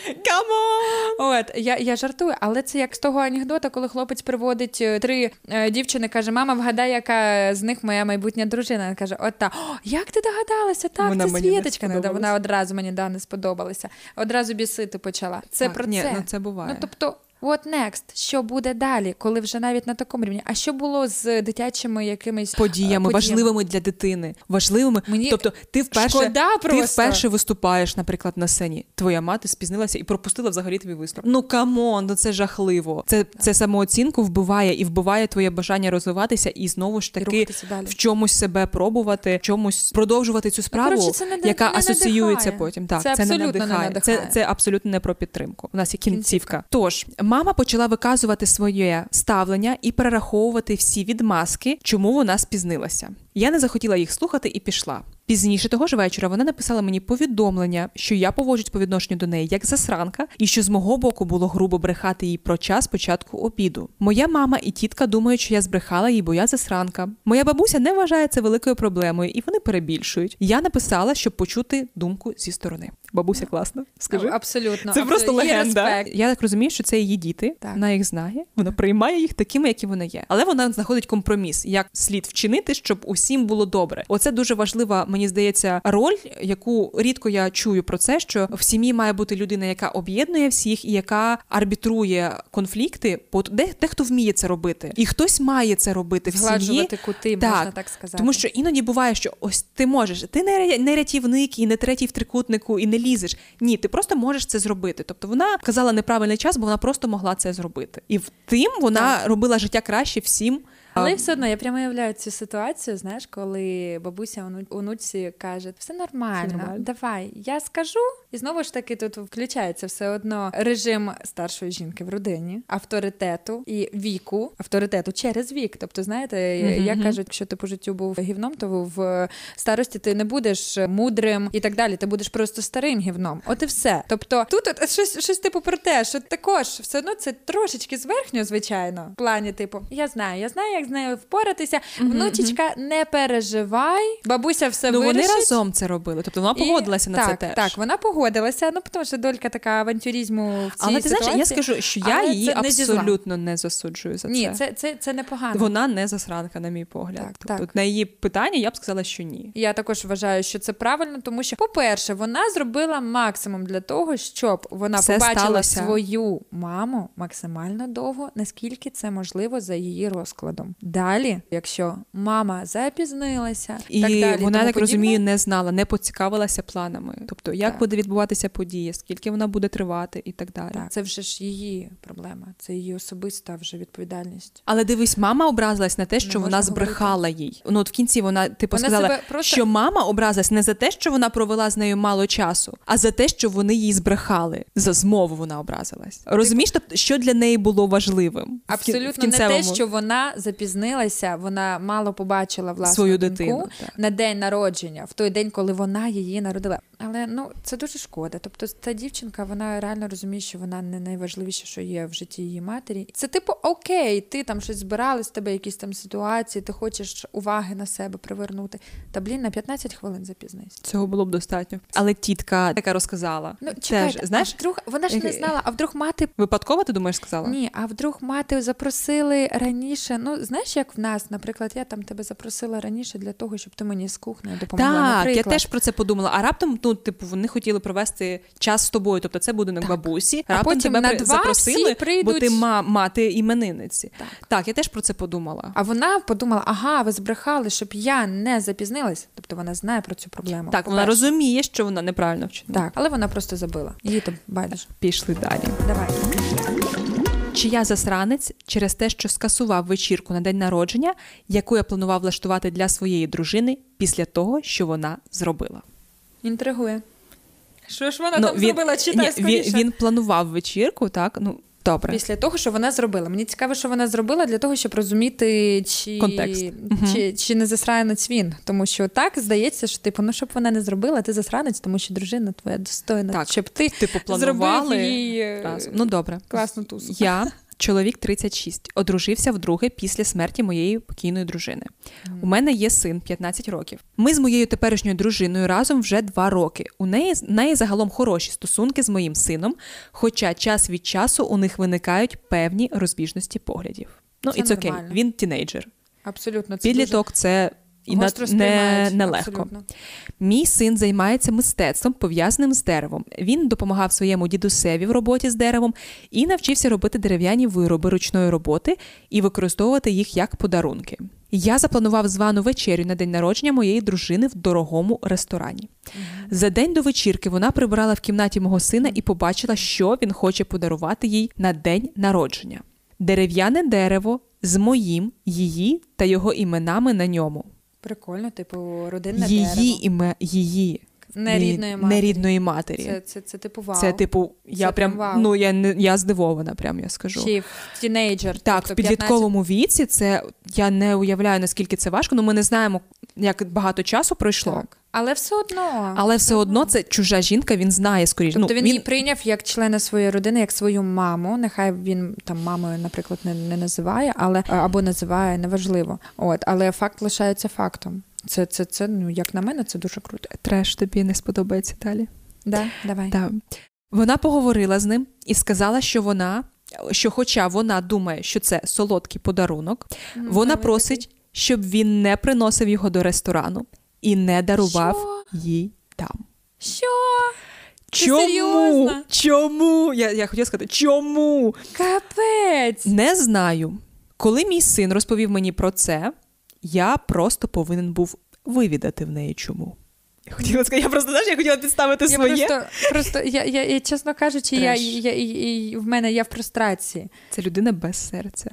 Come on! От я, я жартую, але це як з того анекдота, коли хлопець приводить е, три е, дівчини, каже: Мама, вгадай, яка з них моя майбутня дружина. Вона каже: От та О, як ти догадалася? Так, Вона це Світочка. не. Ну, вона одразу мені да, не сподобалася. Одразу бісити почала. Це Так, про ні, це. ну це буває. Ну тобто. What next? Що буде далі, коли вже навіть на такому рівні? А що було з дитячими якимись е, подіями, важливими для дитини, важливими. Мені тобто, ти вперше шкода ти вперше виступаєш, наприклад, на сцені. Твоя мати спізнилася і пропустила взагалі твій виступ. Ну come on, ну це жахливо. Це, це самооцінку вбиває і вбиває твоє бажання розвиватися і знову ж таки в чомусь себе пробувати, в чомусь продовжувати цю справу, Ну, коротше, це не- яка не асоціюється надихає. потім. Так, Це це, не абсолютно не надихає. надихає. Це, це абсолютно не про підтримку. У нас є кінцівка. Тож мама почала виказувати своє ставлення і перераховувати всі відмазки, чому вона спізнилася. Я не захотіла їх слухати і пішла. Пізніше того ж вечора вона написала мені повідомлення, що я поводжусь по відношенню до неї як засранка, і що з мого боку було грубо брехати їй про час початку обіду. Моя мама і тітка думають, що я збрехала їй, бо я засранка. Моя бабуся не вважає це великою проблемою, і вони перебільшують. Я написала, щоб почути думку зі сторони. Бабуся класна. Скажи. Ну, абсолютно. Це абсолютно. Є легенда. Я так розумію, що це її діти. Так. Вона їх знає, вона приймає їх такими, які вони є. Але вона знаходить компроміс, як слід вчинити, щоб усім було добре. Оце дуже важлива, мені здається, роль, яку рідко я чую про це, що в сім'ї має бути людина, яка об'єднує всіх і яка арбітрує конфлікти. Бо де дехто вміє це робити, і хтось має це робити в сім'ї. Кути, Так, можна так сказати. Тому що іноді буває, що ось ти можеш, ти не, не рятівник і не третій в трикутнику, і не лізеш. Ні, ти просто можеш це зробити. Тобто вона казала неправильний час, бо вона просто могла це зробити. І в тим вона робила життя краще всім. Але все одно я прямо уявляю цю ситуацію, знаєш, коли бабуся онуці каже: все нормально, Все нормально. давай, я скажу. І знову ж таки тут включається все одно режим старшої жінки в родині, авторитету і віку, авторитету через вік. Тобто, знаєте, Мгм, як кажуть, якщо ти по життю був гівном, то в старості ти не будеш мудрим і так далі. Ти будеш просто старим гівном. От і все. Тобто, тут от щось, щось типу про те, що також все одно це трошечки зверхньо, звичайно, в плані, типу, я знаю, я знаю, як з нею впоратися. Внучечка, не переживай, бабуся все ну вони разом це робили. Тобто вона І- погодилася на так, це теж. Так, вона погодилася. Ну тому що долька така авантюризму в цій Але ти знаєш, я скажу, що я Але її це не абсолютно не засуджую за Ні, це. це, це, це непогано. Вона не засранка, на мій погляд. Так, тобто так. на її питання я б сказала, що ні. Я також вважаю, що це правильно, тому що, по-перше, вона зробила максимум для того, щоб вона Все побачила сталося. свою маму максимально довго, наскільки це можливо за її розкладом. Далі, якщо мама запізнилася, І так далі, вона, так подібне, розумію, не знала, не поцікавилася планами. Тобто, як Так. буде відбуватися подія, скільки вона буде тривати і так далі. Так, це вже ж її проблема, це її особиста вже відповідальність. Але дивись, мама образилась на те, що Не вона збрехала їй. Ну от в кінці вона типу Вона сказала, просто- що мама образилась не за те, що вона провела з нею мало часу, а за те, що вони їй збрехали. За змову вона образилась. Розумієш, тобто, що для неї було важливим? В кі- в Абсолютно не те, що вона запізнилася, вона мало побачила власну Свою дитину, так. на день народження, в той день, коли вона її народила. Але ну це дуже шкода. Тобто, та дівчинка, вона реально розуміє, що вона не найважливіше, що є в житті її матері. Це типу окей, ти там щось збирали з тебе, якісь там ситуації, ти хочеш уваги на себе привернути. Та блін, на 15 хвилин запізнись. Цього було б достатньо. Але тітка така розказала. Ну Теж, знаєш, а вдруг вона ж не знала, а вдруг мати випадково ти думаєш, сказала? Ні, а вдруг мати запросили раніше. Ну, знаєш, як в нас, наприклад, я там тебе запросила раніше для того, щоб ти мені з кухнею допомогла. Так, наприклад. я теж про це подумала. А раптом ну типу, вони хотіли провести час з тобою, тобто це будинок Так. бабусі. А Раптом потім тебе на два запросили, всі прийдуть. бо ти ма- мати іменинниці. Так. так, я теж про це подумала. А вона подумала: ага, ви збрехали, щоб я не запізнилась. Тобто вона знає про цю проблему. Так, вона розуміє, що вона неправильно вчинила. Так, але вона просто забила. Її там байдуже. Пішли далі. Давай. Чи я засранець через те, що скасував вечірку на день народження, яку я планував влаштувати для своєї дружини після того, що вона зробила? Інтригує. Що ж вона Ну, там зробила? Читай ні, він, він планував вечірку, так? Ну, добре. Після того, що вона зробила. Мені цікаво, що вона зробила для того, щоб розуміти, чи, Контекст. Мгм. чи, чи не засранець він. Тому що так здається, що типу, ну щоб вона не зробила, ти засранець, тому що дружина твоя достойна. Так, щоб ти Типу, планували зробив е, разом. Ну, добре. класну тусу. Я, чоловік 36, одружився вдруге після смерті моєї покійної дружини. У мене є син 15 років. Ми з моєю теперішньою дружиною разом вже два роки. У неї, неї загалом хороші стосунки з моїм сином, хоча час від часу у них виникають певні розбіжності поглядів. Ну, Це і окей, нормально. він тінейджер. Абсолютно це Підліток це і гостро не, нелегко. Абсолютно. Мій син займається мистецтвом, пов'язаним з деревом. Він допомагав своєму дідусеві в роботі з деревом і навчився робити дерев'яні вироби ручної роботи і використовувати їх як подарунки. Я запланував звану вечерю на день народження моєї дружини в дорогому ресторані. За день до вечірки вона прибирала в кімнаті мого сина і побачила, що він хоче подарувати їй на день народження: дерев'яне дерево з моїм, її та його іменами на ньому Прикольно, типу, родинне її дерево. іме її Нерідної матері. нерідної матері. Це, це, це типу вау. Це, типу, я Це прям прям вау. ну я не я здивована, прям я скажу. Й в тінейджер. Так, тобто в підлітковому віці це я не уявляю наскільки це важко. Ну ми не знаємо, як багато часу пройшло. Так. Але все одно. Але все одно це чужа жінка, він знає скоріше. Тобто ну, він, її прийняв як члена своєї родини, як свою маму. Нехай він там мамою, наприклад, не, не називає, але або називає неважливо. От, але факт лишається фактом. Це, це, це, ну як на мене, це дуже круто. треш тобі не сподобається далі. Да, давай. Да. Вона поговорила з ним і сказала, що вона, що, хоча вона думає, що це солодкий подарунок, М, вона просить, щоб він не приносив його до ресторану і не дарував Що? їй там. Що? Чому? серйозно? Чому? Я, я хотіла сказати, чому? Капець! Не знаю. Коли мій син розповів мені про це, я просто повинен був вивідати в неї чому. Я хотіла сказати, я просто знаєш, я хотіла підставити Я своє. просто, просто я, я, я, чесно кажучи, я, я, я, я, в мене я в прострації. Це людина без серця.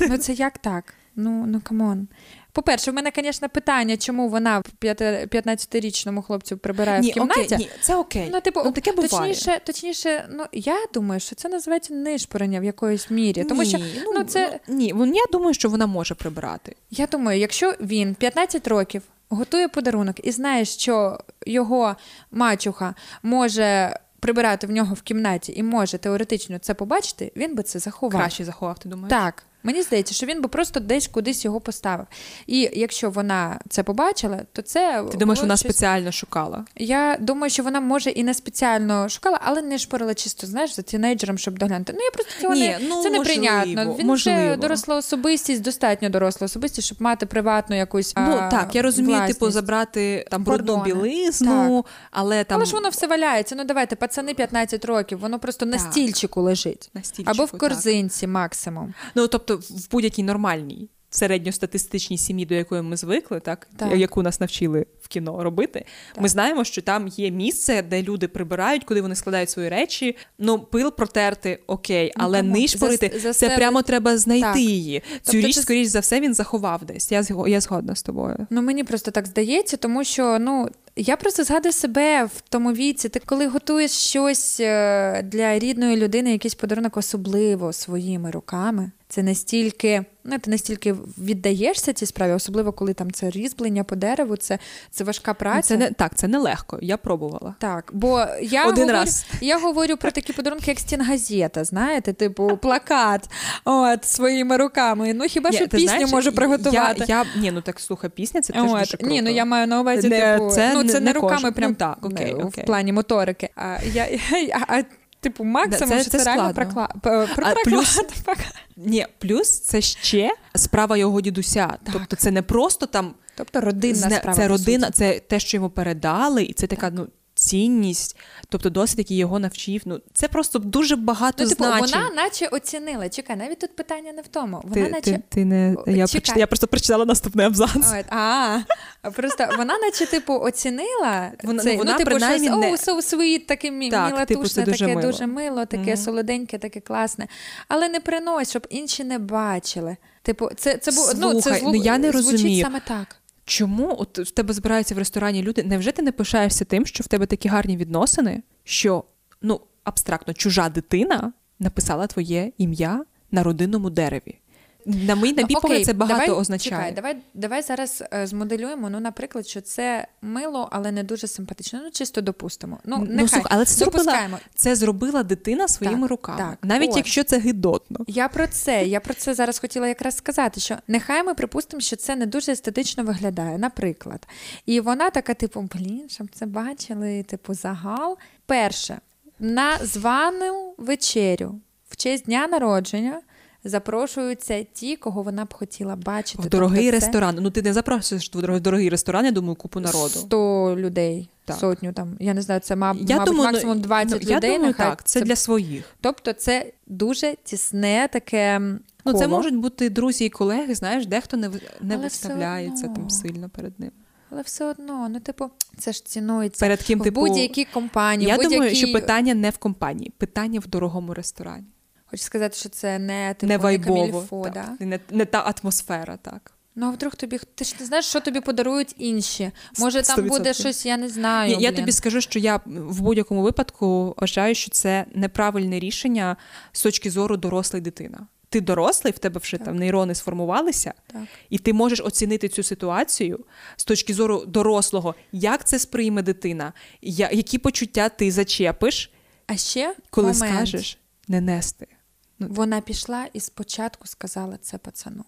Ну це як так? Ну, ну come on. По-перше, в мене, звісно, питання, чому вона п'яти- 15-річному хлопцю прибирає в кімнаті. okay, ні, це okay. Ну, типу, ну, таке буває. точніше, точніше, ну я думаю, що це називається нишпорення в якоїсь мірі. Тому ні, що ну, це ну, ні, я думаю, що вона може прибирати. я думаю, якщо він 15 років готує подарунок і знає, що його мачуха може прибирати в нього в кімнаті і може теоретично це побачити, він би це заховав. Краще заховав, ти думаєш? Так, мені здається, що він би просто десь кудись його поставив. І якщо вона це побачила, то це Ти думаєш, вона щось- спеціально шукала? Я думаю, що вона може і не спеціально шукала, але не шпорила чисто, знаєш, за тінейджером, щоб доглянути. Ну я просто цього Ні, не ну, це неприйнятно. Він можливо. вже доросла особистість, достатньо доросла особистість, щоб мати приватну якусь. Ну а, так, я розумію, власність. типу, забрати там брудну білизну, але там Але ж воно все валяється. Ну давайте, пацани 15 років, воно просто на стільчику лежить. на стільчику, Або в так. корзинці максимум. Ну тобто, в будь-якій нормальній середньостатистичній сім'ї, до якої ми звикли, так, Так. яку нас навчили в кіно робити. Ми знаємо, що там є місце, де люди прибирають, куди вони складають свої речі. Ну, пил протерти, okay, Ну, але come on, нишпорити, за- за це себе- прямо треба знайти Так. її. Цю Тобто річ, це- скоріш за все, він заховав десь. Я я згодна з тобою. Ну мені просто так здається, тому що ну. Я просто згадую себе в тому віці. Ти коли готуєш щось е, для рідної людини, якийсь подарунок особливо своїми руками. Це настільки, ну ти настільки віддаєшся цій справі, особливо коли там це різьблення по дереву, це, це важка праця. Ну, Це не так, це нелегко. Я пробувала. Так, бо я Один говорю, раз. я говорю про такі подарунки, як стінгазета, знаєте, типу плакат от, своїми руками. Ну хіба Ні, що пісню знаєш, можу приготувати. Я, я, ні, ну так слухай, пісня це теж От. дуже круто. Ні, ну я маю на увазі, Не, типу, це ну це не- не, не руками, кожен. прям Ну, так, окей, в окей. плані моторики. А я, я, а, типу, максимум, це- що це це, реально прокла... п- А плюс- Ні, плюс це ще справа його дідуся. Тобто це не просто там Тобто родинна зна- справа. це родина, це те, що йому передали, і це така, ну цінність, тобто досвід, який його навчив. Ну це просто дуже багато Ну, типу, значень. вона наче оцінила. Чекай, навіть тут питання не в тому. Вона Ти, наче ти, ти не я, чекай. прочит- я просто прочитала наступний абзац. От, а, просто вона, наче, типу, оцінила Вона- цей, ну, вона ну, типу, принаймні щось, не- о, so sweet, таке мі- Так, мілатушне, типу, дуже таке мило. дуже мило, таке Мгм. солоденьке, таке класне. Але не принось, щоб інші не бачили. Типу, це, це, бу- ну, це Слухай, зву- ну, я не звучить розумію. саме так. Чому от в тебе збираються в ресторані люди? Невже ти не пишаєшся тим, що в тебе такі гарні відносини, що ну абстрактно чужа дитина написала твоє ім'я на родинному дереві? На мій на Ну, мій погляд, це багато давай, означає. Чекай, давай, давай зараз е, змоделюємо, ну, наприклад, що це мило, але не дуже симпатично. Ну, чисто допустимо. Ну, нехай, слухай, але це зробила, це зробила дитина своїми Так, руками, так, навіть от. якщо це гидотно. Я про це. Я про це зараз хотіла якраз сказати, що нехай ми припустимо, що це не дуже естетично виглядає, наприклад. І вона така, типу, блін, щоб це бачили, типу, загал. Перше, на звану вечерю в честь дня народження запрошуються ті, кого вона б хотіла бачити. В дорогий Тобто це ресторан. Ну ти не запросиш в дорогий, ресторан, я думаю, купу народу. 100 людей, Так. сотню там. Я не знаю, це маб, Я мабуть, думаю, ну, максимум 20 ну, людей. Я думаю, нехай так, це для своїх. Тобто це дуже тісне таке. Ну, це можуть бути друзі і колеги, знаєш, дехто не, не Але виставляється там сильно перед ним. Але все одно, ну типу, це ж цінується Перед ким в типу, будь-якій компанії. Я будь-якій... думаю, що питання не в компанії, питання в дорогому ресторані. Хочу сказати, що це не типу не вайбово. так. да? Не, не та атмосфера, так. Ну а вдруг тобі ти ж не знаєш, що тобі подарують інші. Може, там 100%. буде щось, я не знаю. Я, я тобі скажу, що я в будь-якому випадку вважаю, що це неправильне рішення з точки зору дорослої дитина. Ти дорослий, в тебе вже Так. там нейрони сформувалися, Так. і ти можеш оцінити цю ситуацію з точки зору дорослого, як це сприйме дитина, я, які почуття ти зачепиш, А ще коли момент. скажеш не нести. Вона пішла і спочатку сказала це пацану.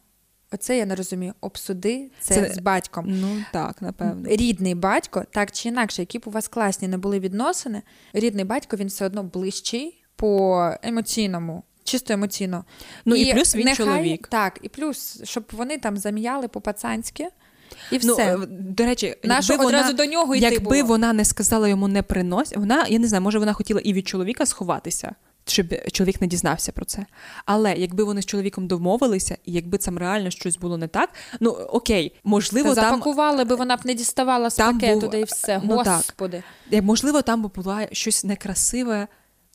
Оце я не розумію. Обсуди це, Це- з батьком. Ну так, напевно. Рідний батько, так чи інакше, які б у вас класні не були відносини, рідний батько він все одно ближчий по емоційному, чисто емоційно. Ну, і плюс він нехай- чоловік. Так, і плюс, щоб вони там зам'яли по-пацанськи, і Ну, все. е, до речі, Нащо якби одразу вона, до нього йти якби було? вона не сказала йому не принось, вона, я не знаю, може вона хотіла і від чоловіка сховатися, щоб чоловік не дізнався про це. Але якби вони з чоловіком домовилися, і якби там реально щось було не так, ну окей, можливо, Та там запакували би, вона б не діставала з там пакету, був- де і все. ну. Господи. Е, Можливо, там би було щось некрасиве.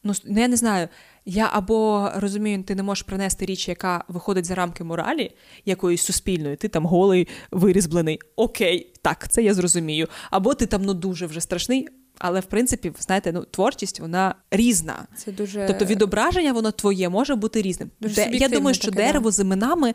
Ну, ну, я не знаю. Я або розумію, ти не можеш принести річ, яка виходить за рамки моралі, якоїсь суспільної, ти там голий, вирізблений. Окей, так, це я зрозумію. Або ти там ну дуже вже страшний. Але в принципі, знаєте, ну творчість вона різна. Це дуже Тобто відображення воно твоє може бути різним. Дуже Де, я думаю, що таке, да. дерево з іменами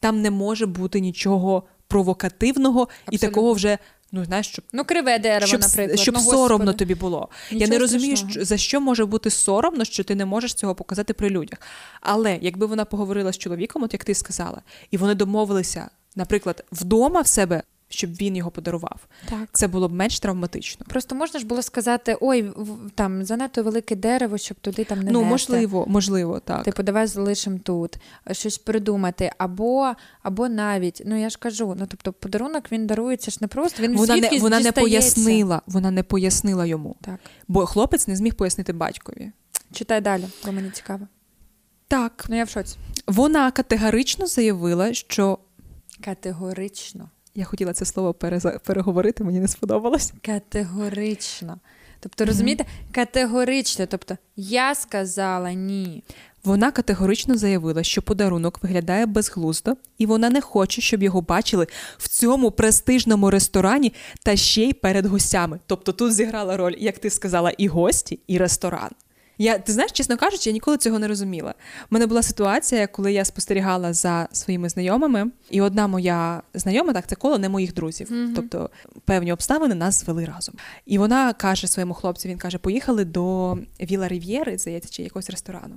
там не може бути нічого провокативного і такого вже, ну знаєш, щоб Ну, криве дерево, щоб, наприклад. щоб ну, соромно Господи. тобі було. я не розумію, що, за що може бути соромно, що ти не можеш цього показати при людях. Але якби вона поговорила з чоловіком, от як ти сказала, і вони домовилися, наприклад, вдома в себе, щоб він його подарував, Так. це було б менш травматично. Просто можна ж було сказати: ой, там занадто велике дерево, щоб туди там не ну, нести. можливо, можливо, так. Типу, давай залишимо тут, щось придумати, або, або навіть, ну я ж кажу, ну тобто подарунок він дарується ж не просто, він вона не, вона не пояснила, вона не пояснила йому, Так. бо хлопець не зміг пояснити батькові. Читай далі, бо мені цікаво. Так, Ну я в шоці. вона категорично заявила, що Категорично. Я хотіла це слово переговорити, мені не сподобалось. Категорично. Тобто, розумієте, категорично. Тобто, я сказала ні. Вона категорично заявила, що подарунок виглядає безглуздо, і вона не хоче, щоб його бачили в цьому престижному ресторані та ще й перед гостями. Тобто тут зіграла роль, як ти сказала, і гості, і ресторан. Я, ти знаєш, чесно кажучи, я ніколи цього не розуміла. У мене була ситуація, коли я спостерігала за своїми знайомими, і одна моя знайома, так це коло не моїх друзів. Тобто певні обставини нас звели разом. І вона каже своєму хлопцю: він каже: поїхали до Віла Рів'єри, здається, чи якогось ресторану.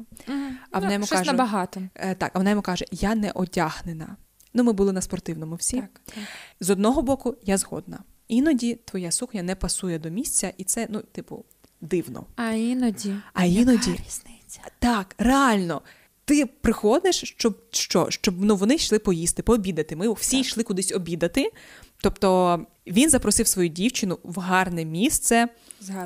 А вона ну, йому каже, набагато. Е, так, а вона йому каже: Я не одягнена. Ну, ми були на спортивному всі. Так, так. З одного боку, я згодна. Іноді твоя сукня не пасує до місця, і це, ну, типу, дивно. А іноді. А іноді- Яка різниця? Так, реально. Ти приходиш, щоб що? Щоб ну вони йшли поїсти, пообідати. Ми всі йшли кудись обідати. Тобто Він запросив свою дівчину в гарне місце.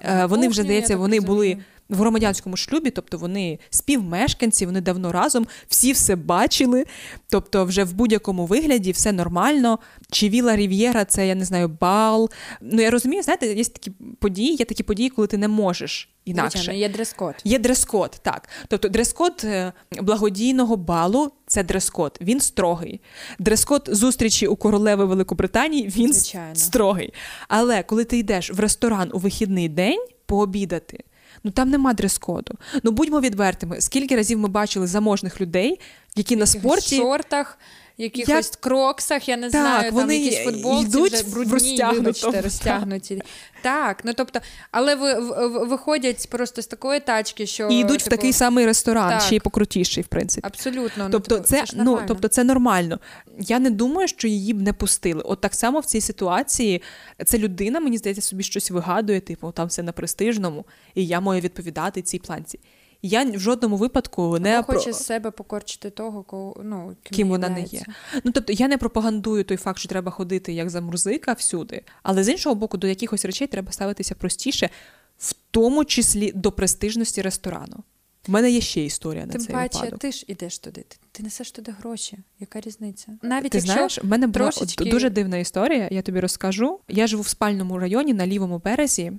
Е, Вони вже здається, так вони були. В громадянському шлюбі, тобто вони співмешканці, вони давно разом, всі все бачили. Тобто, вже в будь-якому вигляді все нормально. Чи Віла Рів'єра, це я не знаю, бал. Ну я розумію, знаєте, є такі події, є такі події, коли ти не можеш інакше. Звичайно, є дрес-код. Є дрес-код, так. Тобто дрес-код е, благодійного балу це дрес-код. Він строгий. Дрес-код зустрічі у королеви Великобританії він Звичайно. строгий. Але коли ти йдеш в ресторан у вихідний день пообідати, ну там нема дрес-коду. Ну будьмо відвертими, скільки разів ми бачили заможних людей, які на В спорті. шортах, якихось кроксах, я не Так, знаю, там вони якісь футболці йдуть вже в брудні, розтягнутому, вибачте, розтягнуті. Так, ну тобто, але ви, в- в- виходять просто з такої тачки, що І йдуть в типу, такий самий ресторан, так. ще й покрутіший, в принципі. Абсолютно. Тобто, ну, типу, це, ну, тобто це нормально. Я не думаю, що її б не пустили. От так само в цій ситуації це людина, мені здається, собі щось вигадує, типу, там все на престижному, і я маю відповідати цій планці. Я в жодному випадку не Або хоче з себе покорчити того, кого, ну, ким, ким вона не є. Ну тобто я не пропагандую той факт, що треба ходити як за мурзика всюди, але з іншого боку, до якихось речей треба ставитися простіше, в тому числі до престижності ресторану. У мене є ще історія на Тим цей паче, випадок. ти ж ідеш туди, ти, ти несеш туди гроші. Яка різниця? Навіть Ти якщо знаєш, в мене була трошечки- дуже дивна історія, я тобі розкажу. Я живу в спальному районі на лівому березі.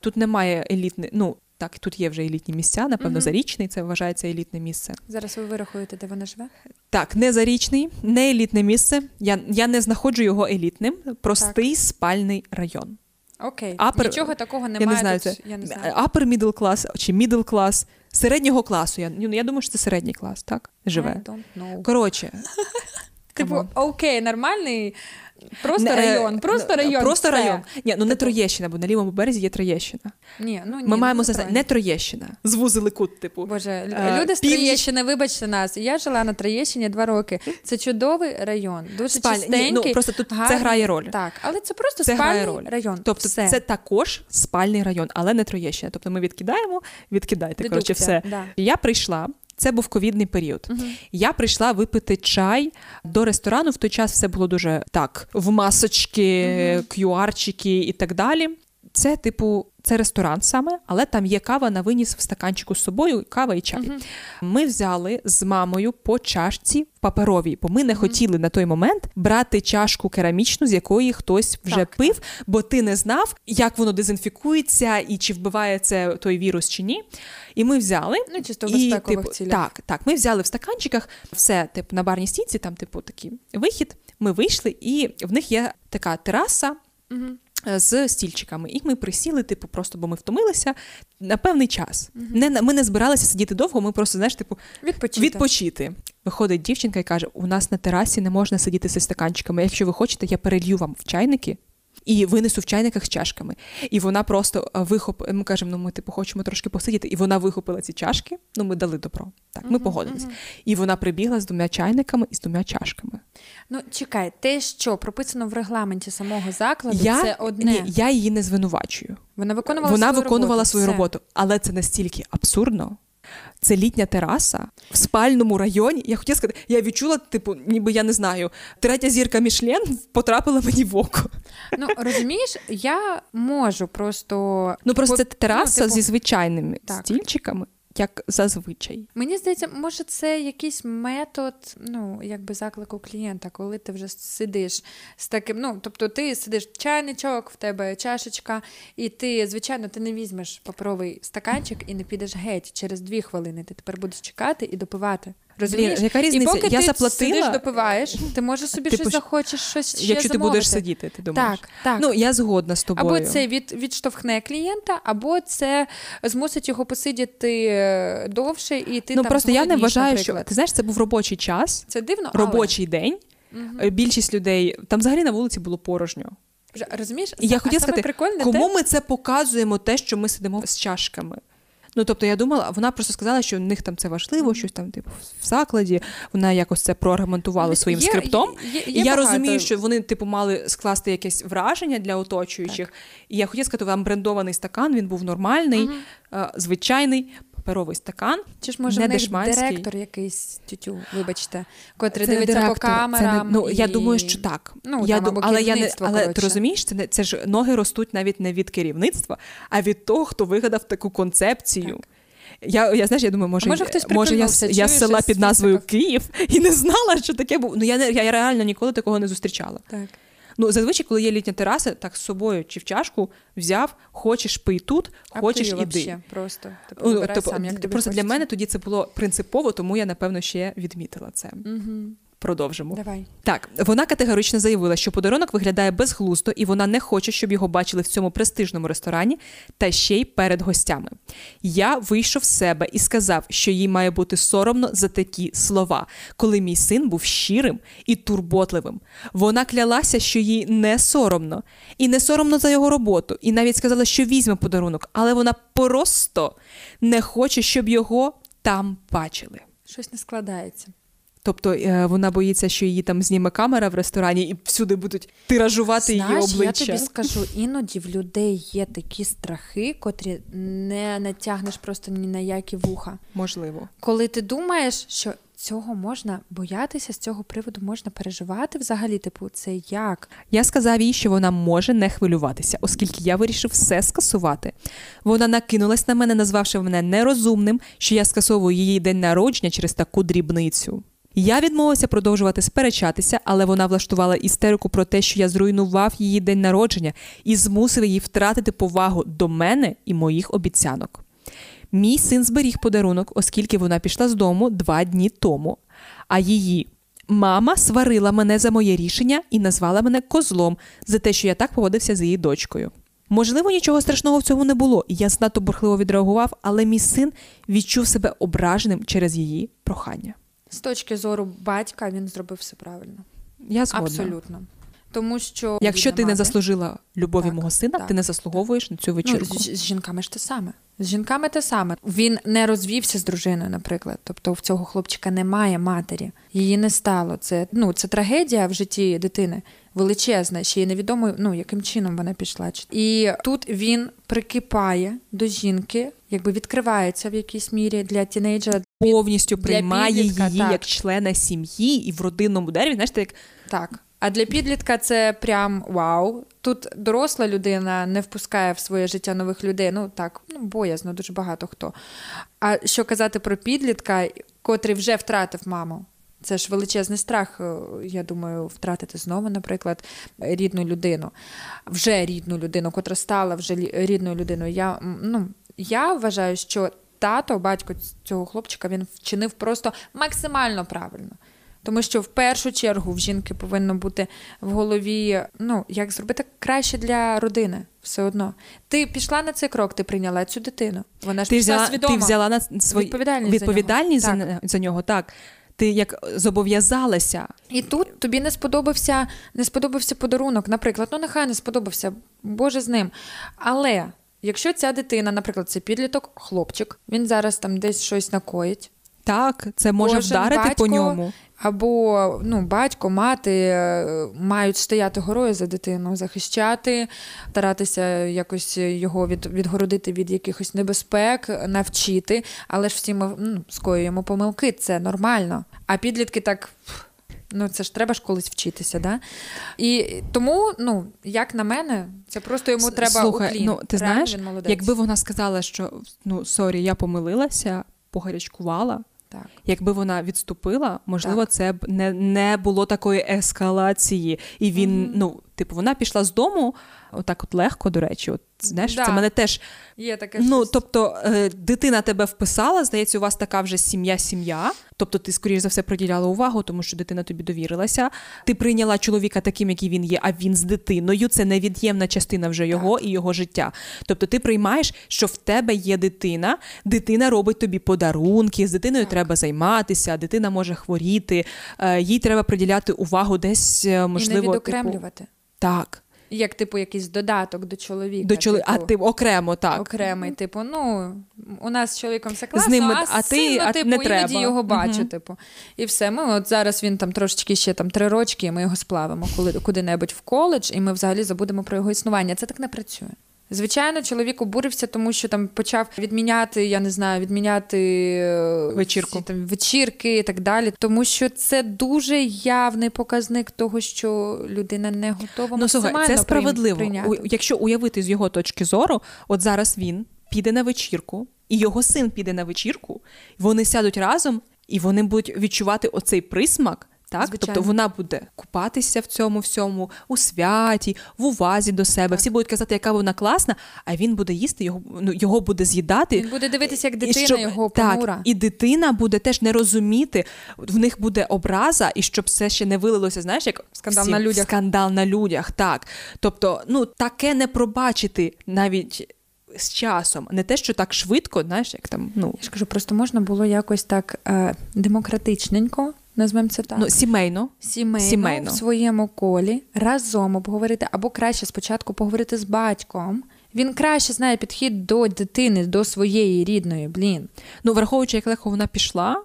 Тут немає елітних, ну так, тут є вже елітні місця, напевно, Мгм. зарічний, це вважається елітне місце. зараз ви вирахуєте, де вона живе? Так, не зарічний, не елітне місце. Я, я не знаходжу його елітним. Простий спальний район. Окей, Upper- нічого такого немає. я не знаю, тут, це я не знаю. upper middle class чи middle class, середнього класу. Я, ну, я думаю, що це середній клас, так? Живе. I don't know. Коротше, Типу, окей, нормальний, просто Не, е, район, просто ну, район. Просто все. район. Ні, ну не Типу. Троєщина, бо на лівому березі є Троєщина. Ні, ну ні, Ми маємо ну, не Троєщина. Звузили кут, типу. Боже, Е, люди з північ- Троєщини, вибачте нас. Я жила на Троєщині два роки. Це чудовий район, дуже Спаль... Ні, ну, просто тут це грає роль. Так, але це просто Це спальний роль. район. Тобто все. це також спальний район, але не Троєщина. Тобто ми відкидаємо, відкидайте. Коротше, все. Да. Я прийшла. Це був ковідний період. Мгм. Я прийшла випити чай до ресторану. В той час все було дуже так: в масочки, QR-чики і так далі. Це, типу, це ресторан саме, але там є кава на виніс в стаканчику з собою, кава і чай. Мгм. Ми взяли з мамою по чашці паперовій, бо ми не хотіли на той момент брати чашку керамічну, з якої хтось вже Так, пив, бо ти не знав, як воно дезінфікується і чи вбиває це той вірус чи ні. І ми взяли. Ну, чисто І, типу, цілях. Так, так. Ми взяли в стаканчиках все, типу, на барній стійці, там, типу, такий вихід. Ми вийшли, і в них є така тераса. Мгм. Е, З стільчиками, і ми присіли, типу, просто бо ми втомилися на певний час. Не на- ми не збиралися сидіти довго. Ми просто знаєш, типу, Відпочити. відпочити. Виходить дівчинка і каже: у нас на терасі не можна сидіти зі стаканчиками. Якщо ви хочете, я перелью вам в чайники. І винесу в чайниках з чашками. І вона просто е, вихоп... Ми кажемо, ну ми типу хочемо трошки посидіти. І вона вихопила ці чашки. Ну, ми дали добро. Так, ми погодились. І вона прибігла з двома чайниками і з двома чашками. Ну, чекай, те, що прописано в регламенті самого закладу, Я, це одне. Ні, я її не звинувачую. Вона виконувала Вона свою виконувала роботу. свою Все. роботу, але це настільки абсурдно. Це літня тераса в спальному районі. Я хотіла сказати, я відчула, типу, ніби я не знаю, третя зірка Мішлен потрапила мені в око. Ну, розумієш, я можу просто. Ну просто по- це тераса ну, типу, зі звичайними Так. стільчиками, як зазвичай. Мені здається, може, це якийсь метод, ну, якби заклику клієнта, коли ти вже сидиш з таким. Ну, тобто, ти сидиш чайничок, в тебе чашечка, і ти, звичайно, ти не візьмеш паперовий стаканчик і не підеш геть через дві хвилини. Ти тепер будеш чекати і допивати. Розумієш? яка І поки Я ти заплатила. сидиш, допиваєш, ти можеш собі Типу, щось захочеш, щось ще Якщо ти будеш сидіти, ти думаєш. Так, так. Ну я згодна з тобою. Або це від, відштовхне клієнта, або це змусить його посидіти е, довше, і ти ну там просто я не вважаю, що ти знаєш, це був робочий час, це дивно, але... робочий день. Е, Більшість людей там взагалі на вулиці було порожньо. Розумієш? Я А хотіла сказати, кому те, ми це показуємо, те, що ми сидимо з чашками. Ну, тобто, я думала, вона просто сказала, що в них там це важливо, щось там, типу, в закладі. Вона якось це проаргументувала своїм Є- скриптом. є- є і я багато. розумію, що вони, типу, мали скласти якесь враження для оточуючих. І я хотіла сказати, вам брендований стакан, він був нормальний, угу. звичайний. Паперовий стакан. Чи ж може не в них директор якийсь тютю, вибачте, котрий Це дивиться директор, по камерам. Це не, ну, і... Я думаю, що так. Ну, я там, або але я не, але ти розумієш, це, не, це ж ноги ростуть навіть не від керівництва, а від того, хто вигадав таку концепцію. Так. Я, я знаєш, я думаю, може, А може, хтось може я, я з села під назвою? Київ і не знала, що таке було. Ну я не я реально ніколи такого не зустрічала. Так. Ну, зазвичай, коли є літня тераса, так з собою чи в чашку взяв, хочеш пий тут, А хочеш ти іди. вообще просто. Типу, Ну, вибирай тобто, сам, як тобі просто для мене тоді це було принципово, тому я напевно ще відмітила це. Угу. Продовжимо. Давай. Так, вона категорично заявила, що подарунок виглядає безглуздо, і вона не хоче, щоб його бачили в цьому престижному ресторані та ще й перед гостями. Я вийшов з себе і сказав, що їй має бути соромно за такі слова, коли мій син був щирим і турботливим. Вона клялася, що їй не соромно, і не соромно за його роботу, і навіть сказала, що візьме подарунок, але вона просто не хоче, щоб його там бачили. Щось не складається. Тобто е, вона боїться, що її там зніме камера в ресторані і всюди будуть тиражувати її обличчя. я тобі скажу, іноді в людей є такі страхи, котрі не натягнеш просто ні на які вуха. Можливо. Коли ти думаєш, що цього можна боятися, з цього приводу можна переживати взагалі, типу, це як? Я сказав їй, що вона може не хвилюватися, оскільки я вирішив все скасувати. Вона накинулась на мене, назвавши мене нерозумним, що я скасовую її день народження через таку дрібницю. Я відмовився продовжувати сперечатися, але вона влаштувала істерику про те, що я зруйнував її день народження і змусив її втратити повагу до мене і моїх обіцянок. Мій син зберіг подарунок, оскільки вона пішла з дому два дні тому, а її мама сварила мене за моє рішення і назвала мене козлом за те, що я так поводився з її дочкою. Можливо, нічого страшного в цьому не було, і я знато бурхливо відреагував, але мій син відчув себе ображеним через її прохання. З точки зору батька він зробив все правильно. Я згодна. Абсолютно. Тому що Якщо ти не заслужила любові Так, мого сина, так, ти не заслуговуєш на цю Ну, вечірку. з, з жінками ж те саме. З жінками те саме. Він не розвівся з дружиною, наприклад. Тобто в цього хлопчика немає матері. Її не стало. Це ну це трагедія в житті дитини величезна. Ще й невідомо, ну яким чином вона пішла. І тут він прикипає до жінки, якби відкривається в якійсь мірі для тінейджера. Повністю для приймає підлітка, її так. як члена сім'ї і в родинному дереві, знаєш, ти як Так. А для підлітка це прям вау. Тут доросла людина не впускає в своє життя нових людей. Ну так, ну боязно, дуже багато хто. А що казати про підлітка, котрий вже втратив маму? Це ж величезний страх, е, я думаю, втратити знову, наприклад, рідну людину, вже рідну людину, котра стала вже рідною людиною. Я, ну, я вважаю, що тато, батько цього хлопчика, він вчинив просто максимально правильно. Тому що в першу чергу в жінки повинно бути в голові, ну як зробити краще для родини, все одно. Ти пішла на цей крок, ти прийняла цю дитину. Вона ж ти пішла взяла, свідомо. ти взяла на свої Відповідальність за відповідальність за, нього. нього. за нього. Так. Ти як зобов'язалася. І тут тобі не сподобався, не сподобався подарунок, наприклад, ну нехай не сподобався, Боже з ним. Але якщо ця дитина, наприклад, це підліток, хлопчик, він зараз там десь щось накоїть. Так, це може Кожен вдарити по ньому. Або ну, батько, мати е, мають стояти горою за дитину, захищати, старатися якось його від, відгородити від якихось небезпек, навчити. Але ж всі ми ну, скоюємо помилки, це нормально. А підлітки так. Ну, це ж треба ж колись вчитися, да? І тому, ну, як на мене, це просто йому треба Слухай, уклін. ну ти Реально знаєш, якби вона сказала, що ну sorry, я помилилася, погарячкувала. Так. Якби вона відступила, можливо, Так. це б не, не було такої ескалації. І він, Мгм. ну, типу, вона пішла з дому, отак от легко, до речі. От, знаєш, Да. це мене теж. Є таке Ну, щось. тобто, е, дитина тебе вписала, здається, у вас така вже сім'я-сім'я. Тобто, ти, скоріш за все, приділяла увагу, тому що дитина тобі довірилася. Ти прийняла чоловіка таким, який він є, а він з дитиною. Це невід'ємна частина вже його і його життя. Тобто, ти приймаєш, що в тебе є дитина, дитина робить тобі подарунки, з дитиною треба займатися, дитина може хворіти, е, їй треба приділяти увагу десь, е, можливо, І не типу, відокремлювати. так. Як, типу, якийсь додаток до чоловіка. До чоловіка А типу. ти окремо, так. окремий, типу, ну у нас з чоловіком все З класно, ним а, а ти- сину, а типу, не іноді його бачу, Угу. типу. І все. Ми от зараз він там трошечки ще там три рочки, і ми його сплавимо коли, куди-небудь в коледж, і ми взагалі забудемо про його існування. Це так не працює. Звичайно, чоловік обурився, тому що там почав відміняти, я не знаю, відміняти е, Вечірку. там вечірки і так далі. Тому що це дуже явний показник того, що людина не готова Ну слухай, це справедливо. прийняти. Якщо уявити з його точки зору, от зараз він піде на вечірку, і його син піде на вечірку, вони сядуть разом, і вони будуть відчувати оцей присмак. Так, Звичайно. тобто вона буде купатися в цьому всьому, у святі, в увазі до себе. Всі будуть казати, яка вона класна, а він буде їсти, його ну його буде з'їдати. Він буде дивитися, як І дитина щоб- його так, і дитина буде теж не розуміти, в них буде образа, і щоб це ще не вилилося, знаєш, як Скандал всі- на людях. Скандал на людях, так. Тобто, ну таке не пробачити навіть з часом, не те, що так швидко, знаєш, як там, ну, Я ж кажу, просто можна було якось так е, демократичненько, назвемо це так. ну сімейно. Сімейно, Сімейно. в своєму колі разом обговорити, або краще спочатку поговорити з батьком. Він краще знає підхід до дитини, до своєї рідної, блін. Ну, враховуючи, як легко вона пішла,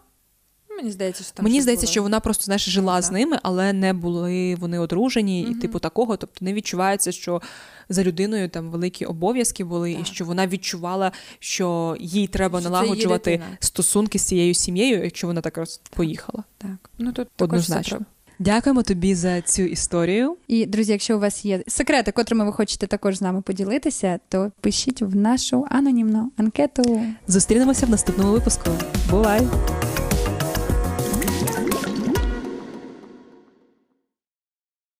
Мені здається, що там мені здається, було. що вона просто знаєш, жила Ну, з ними, але не були вони одружені, і типу такого. Тобто не відчувається, що за людиною там великі обов'язки були, і що вона відчувала, що їй треба Що налагоджувати стосунки з цією сім'єю, якщо вона так раз поїхала. Так. Ну тут Однозначно. Дякуємо тобі за цю історію. І друзі, якщо у вас є секрети, котрими ви хочете також з нами поділитися, то пишіть в нашу анонімну анкету. Зустрінемося в наступному випуску. Бувай!